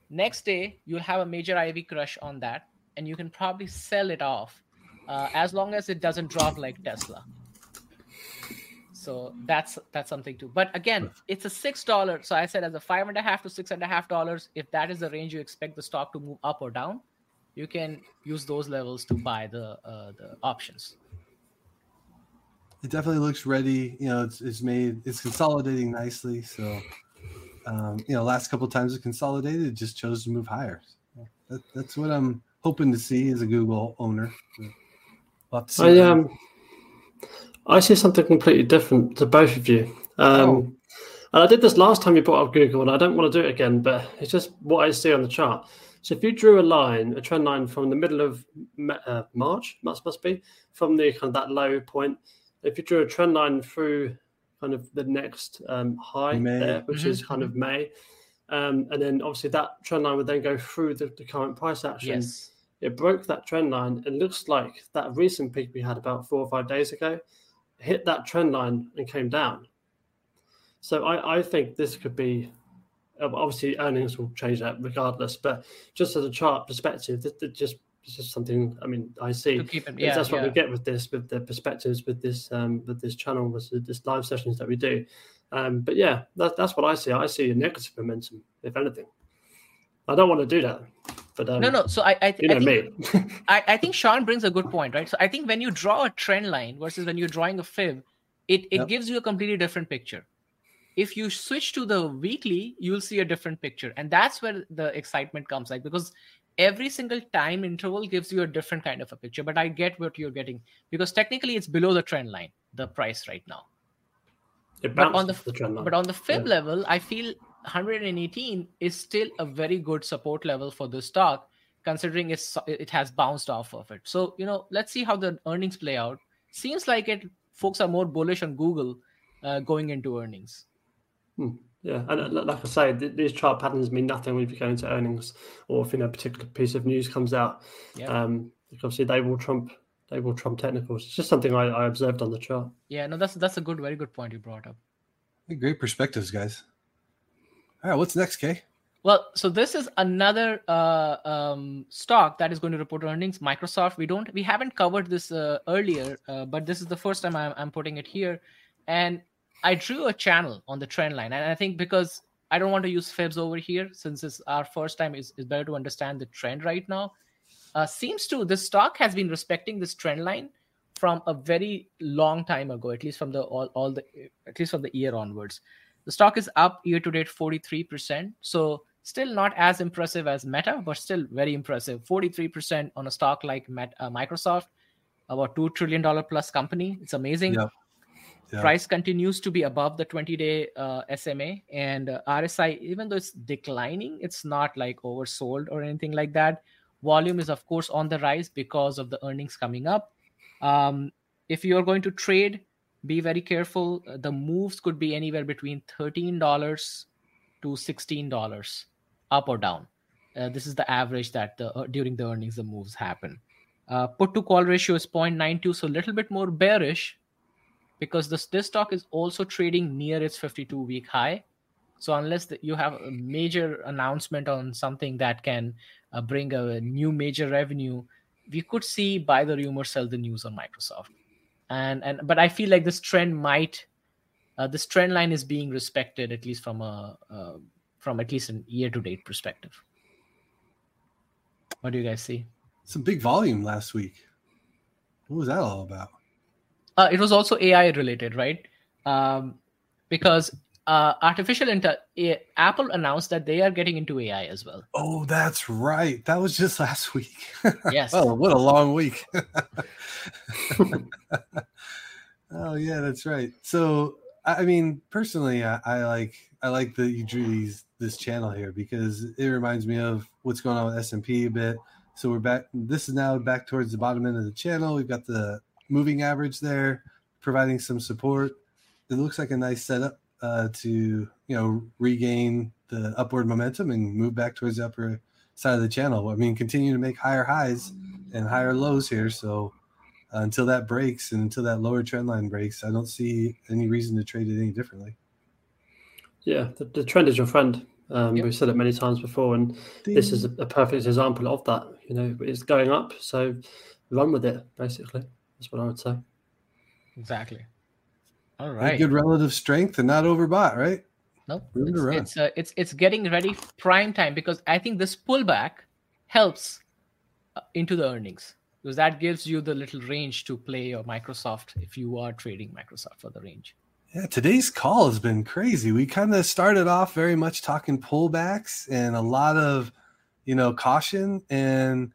B: next day you'll have a major IV crush on that, and you can probably sell it off uh, as long as it doesn't drop like Tesla. So that's that's something too. But again, it's a six dollar. So I said as a five and a half to six and a half dollars. If that is the range you expect the stock to move up or down, you can use those levels to buy the uh, the options.
A: It definitely looks ready. You know, it's it's made it's consolidating nicely. So um, you know, last couple times it consolidated, it just chose to move higher. So that, that's what I'm hoping to see as a Google owner.
C: We'll I um, I see something completely different to both of you. Um, oh. And I did this last time you brought up Google, and I don't want to do it again, but it's just what I see on the chart. So if you drew a line, a trend line from the middle of uh, March, must must be from the kind of that low point. If you drew a trend line through kind of the next um, high May. there, which mm-hmm. is kind of May, um, and then obviously that trend line would then go through the, the current price action.
B: Yes.
C: It broke that trend line. It looks like that recent peak we had about four or five days ago hit that trend line and came down. So I, I think this could be obviously earnings will change that regardless, but just as a chart perspective, this, this just it's just something I mean I see. It, yeah, that's what yeah. we get with this, with the perspectives, with this um, with this channel, with this live sessions that we do. Um, but yeah, that, that's what I see. I see a negative momentum, if anything. I don't want to do that. But um,
B: no, no. So I, I, th-
C: you know
B: I think, I, I think Shaun brings a good point, right? So I think when you draw a trend line versus when you're drawing a fib, it it yep. gives you a completely different picture. If you switch to the weekly, you'll see a different picture, and that's where the excitement comes, like because every single time interval gives you a different kind of a picture. But I get what you're getting because technically it's below the trend line, the price right now.
C: but on the,
B: the
C: trend line.
B: but on the fib yeah. level, I feel 118 is still a very good support level for the stock considering it's it has bounced off of it so you know let's see how the earnings play out seems like it folks are more bullish on google uh, going into earnings
C: hmm. Yeah and like i say these chart patterns mean nothing when you go into earnings or if you know a particular piece of news comes out yeah. um obviously they will trump they will trump technicals it's just something I, I observed on the chart
B: yeah no that's that's a good very good point you brought up
A: great perspectives guys all right, what's next, Kaye?
B: Well, so this is another uh, um, stock that is going to report earnings. Microsoft. We don't, we haven't covered this uh, earlier, uh, but this is the first time I'm, I'm putting it here. And I drew a channel on the trend line, and I think because I don't want to use fibs over here, since it's our first time, is it's better to understand the trend right now. Uh, seems to this stock has been respecting this trend line from a very long time ago, at least from the all, all the at least from the year onwards. The stock is up year to date 43%. So still not as impressive as Meta, but still very impressive. 43% on a stock like Met, uh, Microsoft, about $2 trillion plus company. It's amazing. Yeah. Yeah. Price continues to be above the 20 day uh, SMA. And uh, RSI, even though it's declining, it's not like oversold or anything like that. Volume is, of course, on the rise because of the earnings coming up. Um, if you're going to trade, be very careful. Uh, the moves could be anywhere between $13 to $16 up or down. Uh, this is the average that the, uh, during the earnings the moves happen. Uh, put to call ratio is 0.92, so a little bit more bearish because this this stock is also trading near its 52 week high. So unless the, you have a major announcement on something that can uh, bring a new major revenue, we could see buy the rumor, sell the news on Microsoft and and but I feel like this trend might uh, this trend line is being respected at least from a uh, from at least an year to date perspective. What do you guys see?
A: Some big volume last week. What was that all about?
B: Uh, it was also AI related, right? Um, because uh, artificial Apple announced that they are getting into AI as well.
A: Oh, that's right. That was just last week.
B: Yes.
A: oh, what a long week. oh yeah, that's right. So, I mean, personally, I, I, like I like that you drew these this channel here because it reminds me of what's going on with S and P a bit. So we're back. This is now back towards the bottom end of the channel. We've got the moving average there, providing some support. It looks like a nice setup uh, to you know regain the upward momentum and move back towards the upper side of the channel. I mean, continue to make higher highs and higher lows here. So uh, until that breaks and until that lower trend line breaks, I don't see any reason to trade it any differently.
C: Yeah, the, the trend is your friend. Um, yep. We've said it many times before, and Ding. this is a, a, perfect example of that. You know, it's going up, so run with it. Basically, that's what I would say.
B: Exactly. All right.
A: good relative strength and not overbought, right?
B: Nope. It's it's, uh, it's it's getting ready prime time because I think this pullback helps uh, into the earnings because that gives you the little range to play your Microsoft if you are trading Microsoft for the range.
A: Yeah, today's call has been crazy. We kind of started off very much talking pullbacks and a lot of, you know, caution and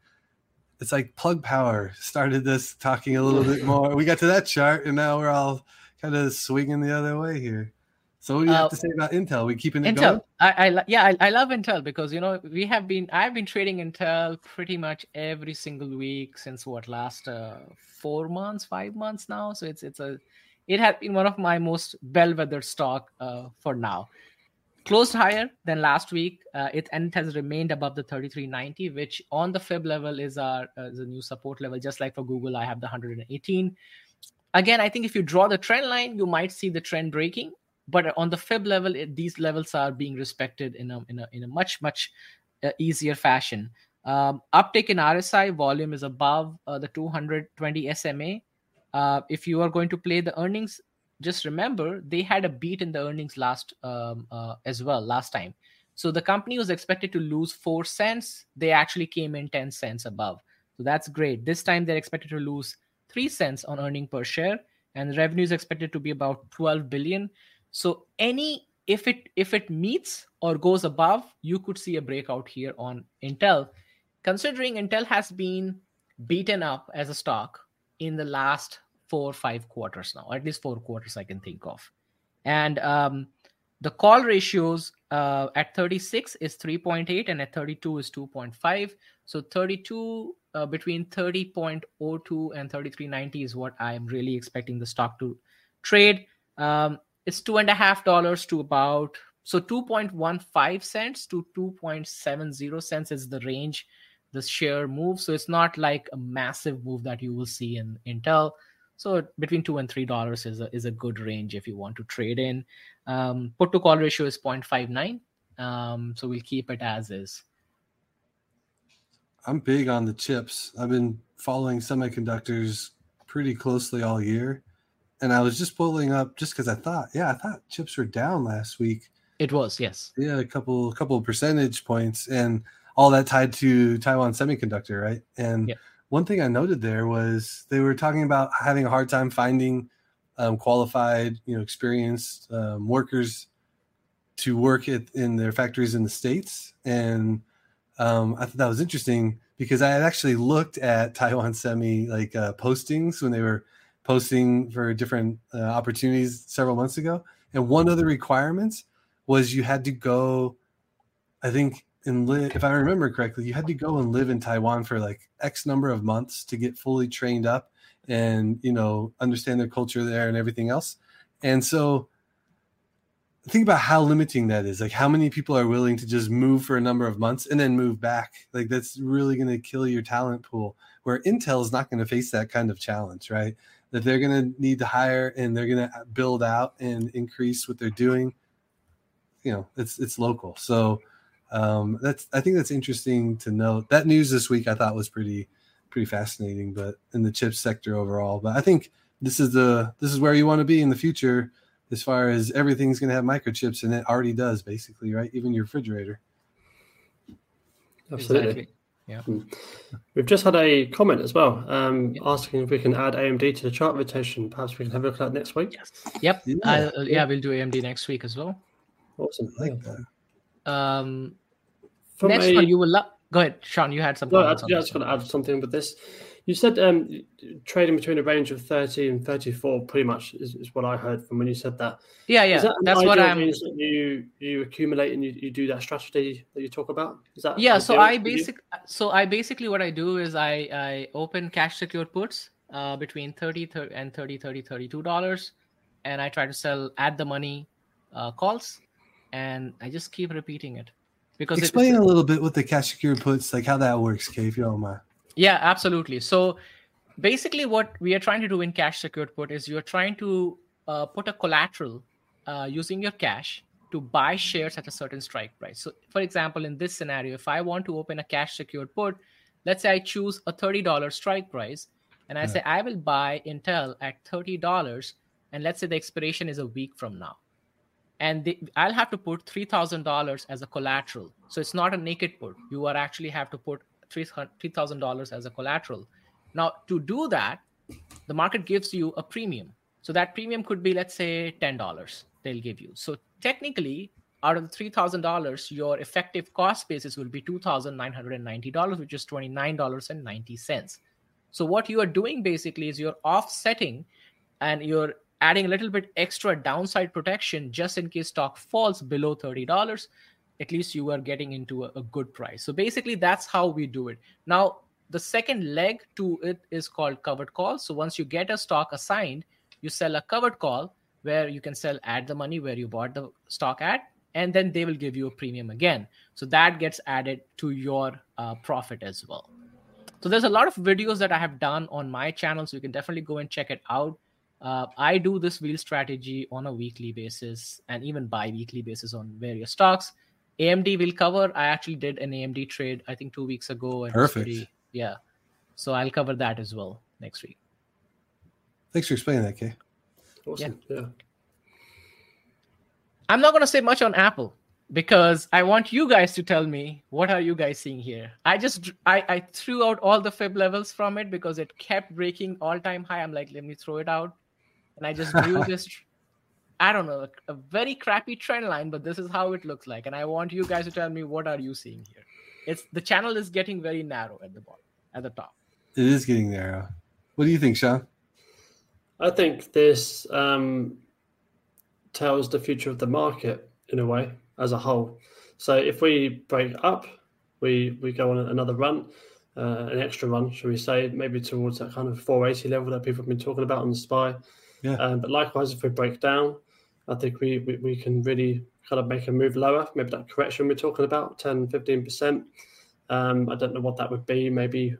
A: it's like plug power started this talking a little bit more. We got to that chart and now we're all kind of swinging the other way here. So what do you uh, have to say about Intel? We keeping it Intel, going?
B: I, I yeah, I, I love Intel because you know we have been I've been trading Intel pretty much every single week since what last uh, four months, five months now. So it's it's a it has been one of my most bellwether stock uh, for now. Closed higher than last week. Uh, it and it has remained above the 3390, which on the Fib level is our uh, is a new support level. Just like for Google, I have the 118 again i think if you draw the trend line you might see the trend breaking but on the fib level it, these levels are being respected in a in a, in a much much uh, easier fashion um, uptick in rsi volume is above uh, the 220 sma uh, if you are going to play the earnings just remember they had a beat in the earnings last um, uh, as well last time. So the company was expected to lose 4 cents. They actually came in 10 cents above. So that's great. This time they're expected to lose 3 cents on earning per share and revenue is expected to be about 12 billion. So any if it if it meets or goes above you could see a breakout here on intel. Considering intel has been beaten up as a stock in the last four five quarters now at least four quarters i can think of. And um, the call ratios uh, at 36 is 3.8 and at 32 is 2.5 so 32 uh, between 30.02 and 33.90 is what i'm really expecting the stock to trade. Um, it's two and a half dollars to about so 2.15 cents to 2.70 cents is the range the share move so it's not like a massive move that you will see in intel so between two and three dollars is a is a good range if you want to trade in. Um, put to call ratio is 0.59. Um, so we'll keep it as is.
A: I'm big on the chips. I've been following semiconductors pretty closely all year, and I was just pulling up just because I thought, yeah, I thought chips were down last week.
B: It was, yes.
A: Yeah, a couple, a couple percentage points, and all that tied to Taiwan Semiconductor, right? And yeah one thing I noted there was they were talking about having a hard time finding um, qualified, you know, experienced um, workers to work at, in their factories in the states, and um, I thought that was interesting because I had actually looked at Taiwan Semi like uh, postings when they were posting for different uh, opportunities several months ago, and one of the requirements was you had to go, I think and if i remember correctly you had to go and live in taiwan for like x number of months to get fully trained up and you know understand their culture there and everything else. And so think about how limiting that is. Like how many people are willing to just move for a number of months and then move back? Like that's really going to kill your talent pool where intel is not going to face that kind of challenge right? That they're going to need to hire and they're going to uh, build out and increase what they're doing. You know it's it's local. So um, that's I think that's interesting to note. That news this week I thought was pretty pretty fascinating, but in the chip sector overall. But I think this is the this is where you want to be in the future as far as everything's going to have microchips and it already does basically, right? Even your refrigerator.
C: Absolutely. Exactly. Yeah. Hmm. We've just had a comment as well um, yep. asking if we can add AMD to the chart rotation. Perhaps we can have a look at that next week.
B: Yes. Yep. Yeah. Uh, yeah, we'll do AMD next week as well.
C: Awesome. I like that.
B: Um, Next one, you will love. Go ahead, Shaun. You had something.
C: No, I, was going to add something with this. You said um, trading between a range of 30 and 34 pretty much is, is what I heard from when you said that.
B: Yeah, yeah. That that's what I'm.
C: That you you accumulate and you, you do that strategy that you talk about. Is that
B: yeah? So I basic so I basically what I do is I I open cash secured puts uh, between 30, 30 and 30 30 32 dollars, and I try to sell at the money uh, calls, and I just keep repeating it.
A: Because explain a little bit what the cash secured puts, like how that works, Kaye, if you don't mind.
B: Yeah, absolutely. So basically, what we are trying to do in cash secured put is you're trying to uh, put a collateral uh, using your cash to buy shares at a certain strike price. So, for example, in this scenario, if I want to open a cash secured put, let's say I choose a $30 strike price and I yeah. say I will buy Intel at $30 and let's say the expiration is a week from now. And the, I'll have to put $3,000 as a collateral. So it's not a naked put. You are actually have to put $3,000 as a collateral. Now, to do that, the market gives you a premium. So that premium could be, let's say, $10 they'll give you. So technically, out of the $3,000, your effective cost basis will be $2,990, which is $29.90. So what you are doing basically is you're offsetting and you're adding a little bit extra downside protection just in case stock falls below $30 at least you are getting into a, a good price. So basically, that's how we do it. Now, the second leg to it is called covered call. So once you get a stock assigned, you sell a covered call where you can sell at the money where you bought the stock at, and then they will give you a premium again. So that gets added to your uh, profit as well. So there's a lot of videos that I have done on my channel, so you can definitely go and check it out. Uh, I do this wheel strategy on a weekly basis and even bi-weekly basis on various stocks. AMD will cover. I actually did an AMD trade, I think two weeks ago.
A: And Perfect. Pretty,
B: yeah. So I'll cover that as well next week.
A: Thanks for explaining that, Kaye.
C: Awesome. Yeah. yeah.
B: I'm not going to say much on Apple because I want you guys to tell me what are you guys seeing here. I just I, I threw out all the fib levels from it because it kept breaking all time high. I'm like, let me throw it out, and I just drew this I don't know, a very crappy trend line, but this is how it looks like. And I want you guys to tell me what are you seeing here. It's the channel is getting very narrow at the bottom, at the top.
A: It is getting narrow. What do you think, Shaun?
C: I think this um, tells the future of the market in a way as a whole. So if we break up, we we go on another run, uh, an extra run, shall we say, maybe towards that kind of 480 level that people have been talking about on the SPY.
A: Yeah.
C: Um, but likewise, if we break down, I think we, we, we can really kind of make a move lower. Maybe that correction we're talking about, 10, 15%. Um, I don't know what that would be, maybe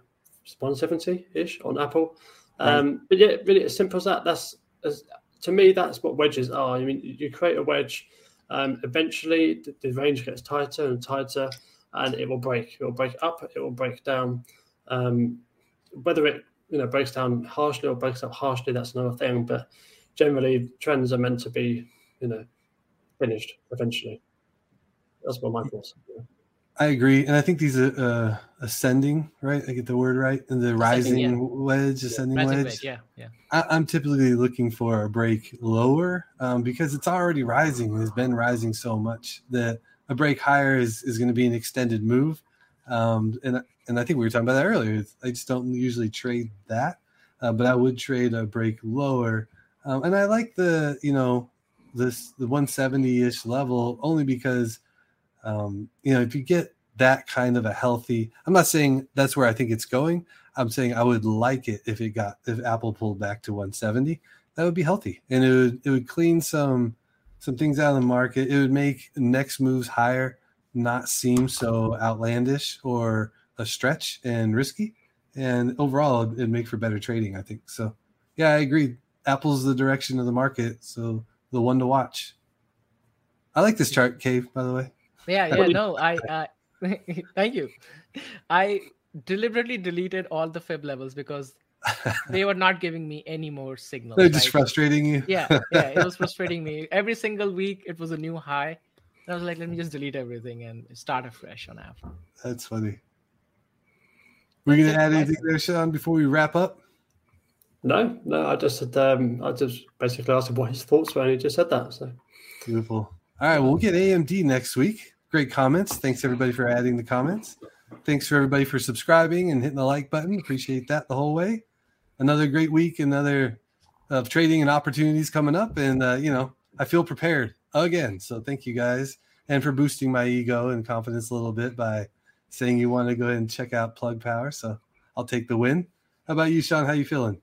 C: 170 ish on Apple. Um, right. But yeah, really as simple as that. That's as, to me, that's what wedges are. I mean, you create a wedge, um, eventually the, the, range gets tighter and tighter, and it will break. It will break up, it will break down. Um, whether it you know breaks down harshly or breaks up harshly, that's another thing. But generally, trends are meant to be you know, finished eventually. That's what my thoughts. Yeah.
A: I agree, and I think these are uh, ascending, right? I get the word right, and the rising yeah. wedge, ascending yeah. wedge. wedge.
B: Yeah, yeah.
A: I, am typically looking for a break lower um, because it's already rising. It's been rising so much that a break higher is, is going to be an extended move, um, and and I think we were talking about that earlier. I just don't usually trade that, uh, but I would trade a break lower, um, and I like the you know this the 170 ish level only because um, you know if you get that kind of a healthy i'm not saying that's where i think it's going. I'm saying i would like it if it got if apple pulled back to 170 that would be healthy. And it would it would clean some some things out of the market. It would make next moves higher not seem so outlandish or a stretch and risky and overall it'd make for better trading i think so yeah i agree apple's the direction of the market so the one to watch. I like this chart, Kaye. By the way.
B: Yeah, yeah, no, I, uh, thank you. I deliberately deleted all the fib levels because they were not giving me any more signals.
A: They're just frustrating you.
B: yeah, yeah, it was frustrating me. Every single week, it was a new high. And I was like, let me just delete everything and start afresh on Apple.
A: That's funny. We're gonna add anything there, Shaun, before we wrap up?
C: No, no, I just said um, I just basically asked him what his thoughts were, and he just said that. So
A: beautiful. All right, well, we'll get AMD next week. Great comments. Thanks everybody for adding the comments. thanks for everybody for subscribing and hitting the like button. Appreciate that the whole way. Another great week, another of trading and opportunities coming up, and uh, you know I feel prepared again. So thank you guys, and for boosting my ego and confidence a little bit by saying you want to go ahead and check out Plug Power. So I'll take the win. How about you, Shaun? How are you feeling?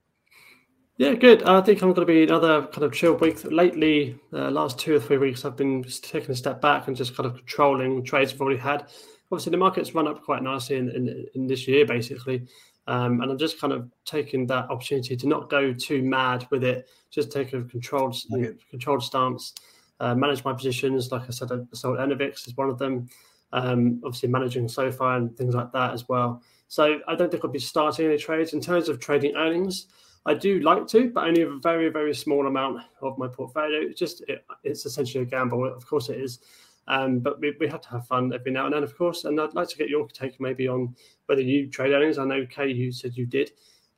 C: Yeah, good. I think I'm going to be another kind of chill week. Lately, uh, last two or three weeks, I've been taking a step back and just kind of controlling trades I've already had. Obviously, the market's run up quite nicely in, in, in this year, basically. Um, and I'm just kind of taking that opportunity to not go too mad with it, just take a controlled, okay. controlled stance, uh, manage my positions. Like I said, I sold Innoviz is one of them. Um, obviously, managing SoFi and things like that as well. So I don't think I'll be starting any trades in terms of trading earnings. I do like to, but only a very, very small amount of my portfolio. It's just it, it's essentially a gamble. Of course, it is. Um, but we, we have to have fun every now and then, of course. And I'd like to get your take maybe on whether you trade earnings. I know Kaye, you said you did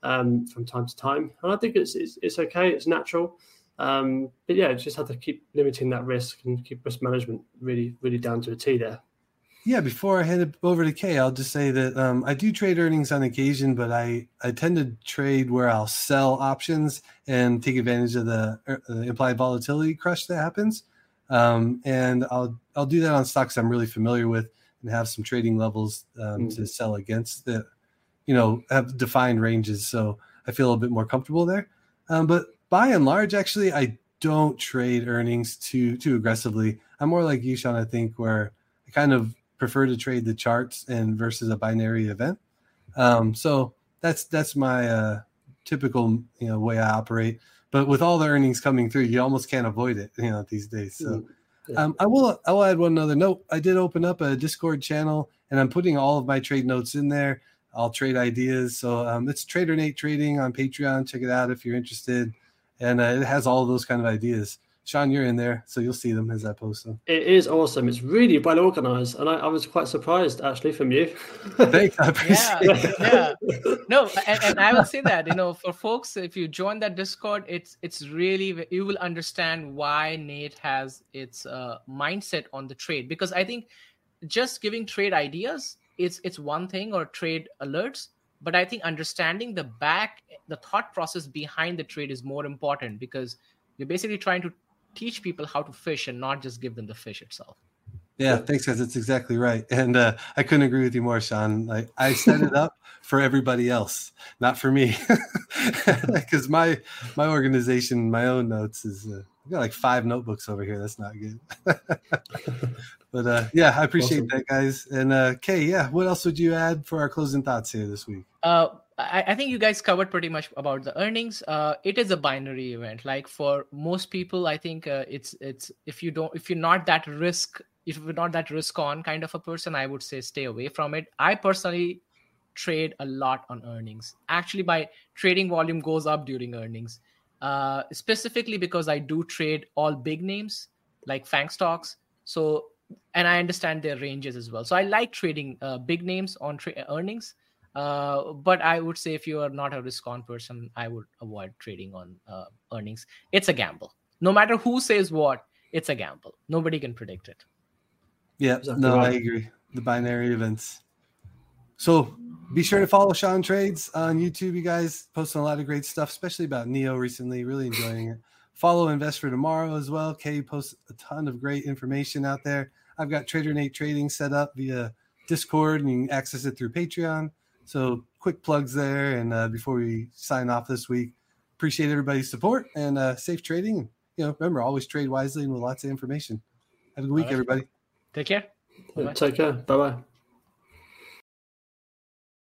C: um, from time to time, and I think it's it's, it's okay. It's natural. Um, but yeah, just have to keep limiting that risk and keep risk management really, really down to a T there
A: yeah, before I head it over to Kaye, I'll just say that um, I do trade earnings on occasion, but I, I tend to trade where I'll sell options and take advantage of the, uh, the implied volatility crush that happens. Um, and I'll I'll do that on stocks I'm really familiar with and have some trading levels um, mm-hmm. to sell against that, you know, have defined ranges. So I feel a bit more comfortable there. Um, but by and large, actually, I don't trade earnings too too aggressively. I'm more like you, Shaun. I think where I kind of prefer to trade the charts and versus a binary event. Um, so that's that's my uh, typical you know way I operate. But with all the earnings coming through, you almost can't avoid it, you know, these days. So mm, um, I will I will add one other note. I did open up a Discord channel, and I'm putting all of my trade notes in there. I'll trade ideas. So um, it's Trader Nate Trading on Patreon. Check it out if you're interested, and uh, it has all of those kind of ideas. Shaun, you're in there, so you'll see them as I post them.
C: It is awesome. It's really well organized, and I, I was quite surprised actually from you.
A: Thanks, I appreciate
B: yeah, yeah. No, and, and, I will say that you know, for folks, if you join that Discord, it's it's really you will understand why Nate has its uh, mindset on the trade because I think just giving trade ideas it's it's one thing or trade alerts, but I think understanding the back the thought process behind the trade is more important because you're basically trying to teach people how to fish and not just give them the fish itself.
A: Yeah, thanks, guys. That's exactly right. And uh, I couldn't agree with you more, Shaun. Like I set it up for everybody else, not for me, because my my organization, my own notes is uh, I got like five notebooks over here. That's not good. but uh, yeah, I appreciate awesome. that, guys. And uh, Kaye, yeah, what else would you add for our closing thoughts here this week?
B: Uh, I, I, think you guys covered pretty much about the earnings. Uh, it is a binary event. Like for most people, I think uh, it's it's if you don't if you're not that risk if you're not that risk on kind of a person, I would say stay away from it. I personally trade a lot on earnings. Actually, my trading volume goes up during earnings, uh, specifically because I do trade all big names like FAANG stocks. So and I understand their ranges as well. So I like trading uh, big names on tra- earnings uh, but I would say if you are not a risk on person, I would avoid trading on uh, earnings. It's a gamble. No matter who says what, it's a gamble. Nobody can predict it.
A: Yeah, no. I agree. The binary events. So be sure to follow Shaun Trades on YouTube. You guys posting a lot of great stuff, especially about NIO recently. Really enjoying it. Follow Invest for Tomorrow as well. Kaye posts a ton of great information out there. I've got Trader Nate Trading set up via Discord, and you can access it through Patreon. So quick plugs there. And uh, before we sign off this week, appreciate everybody's support and uh, safe trading. You know, remember always trade wisely and with lots of information. Have a good week, right. everybody.
B: Take care.
C: Bye-bye. Take care. Bye bye.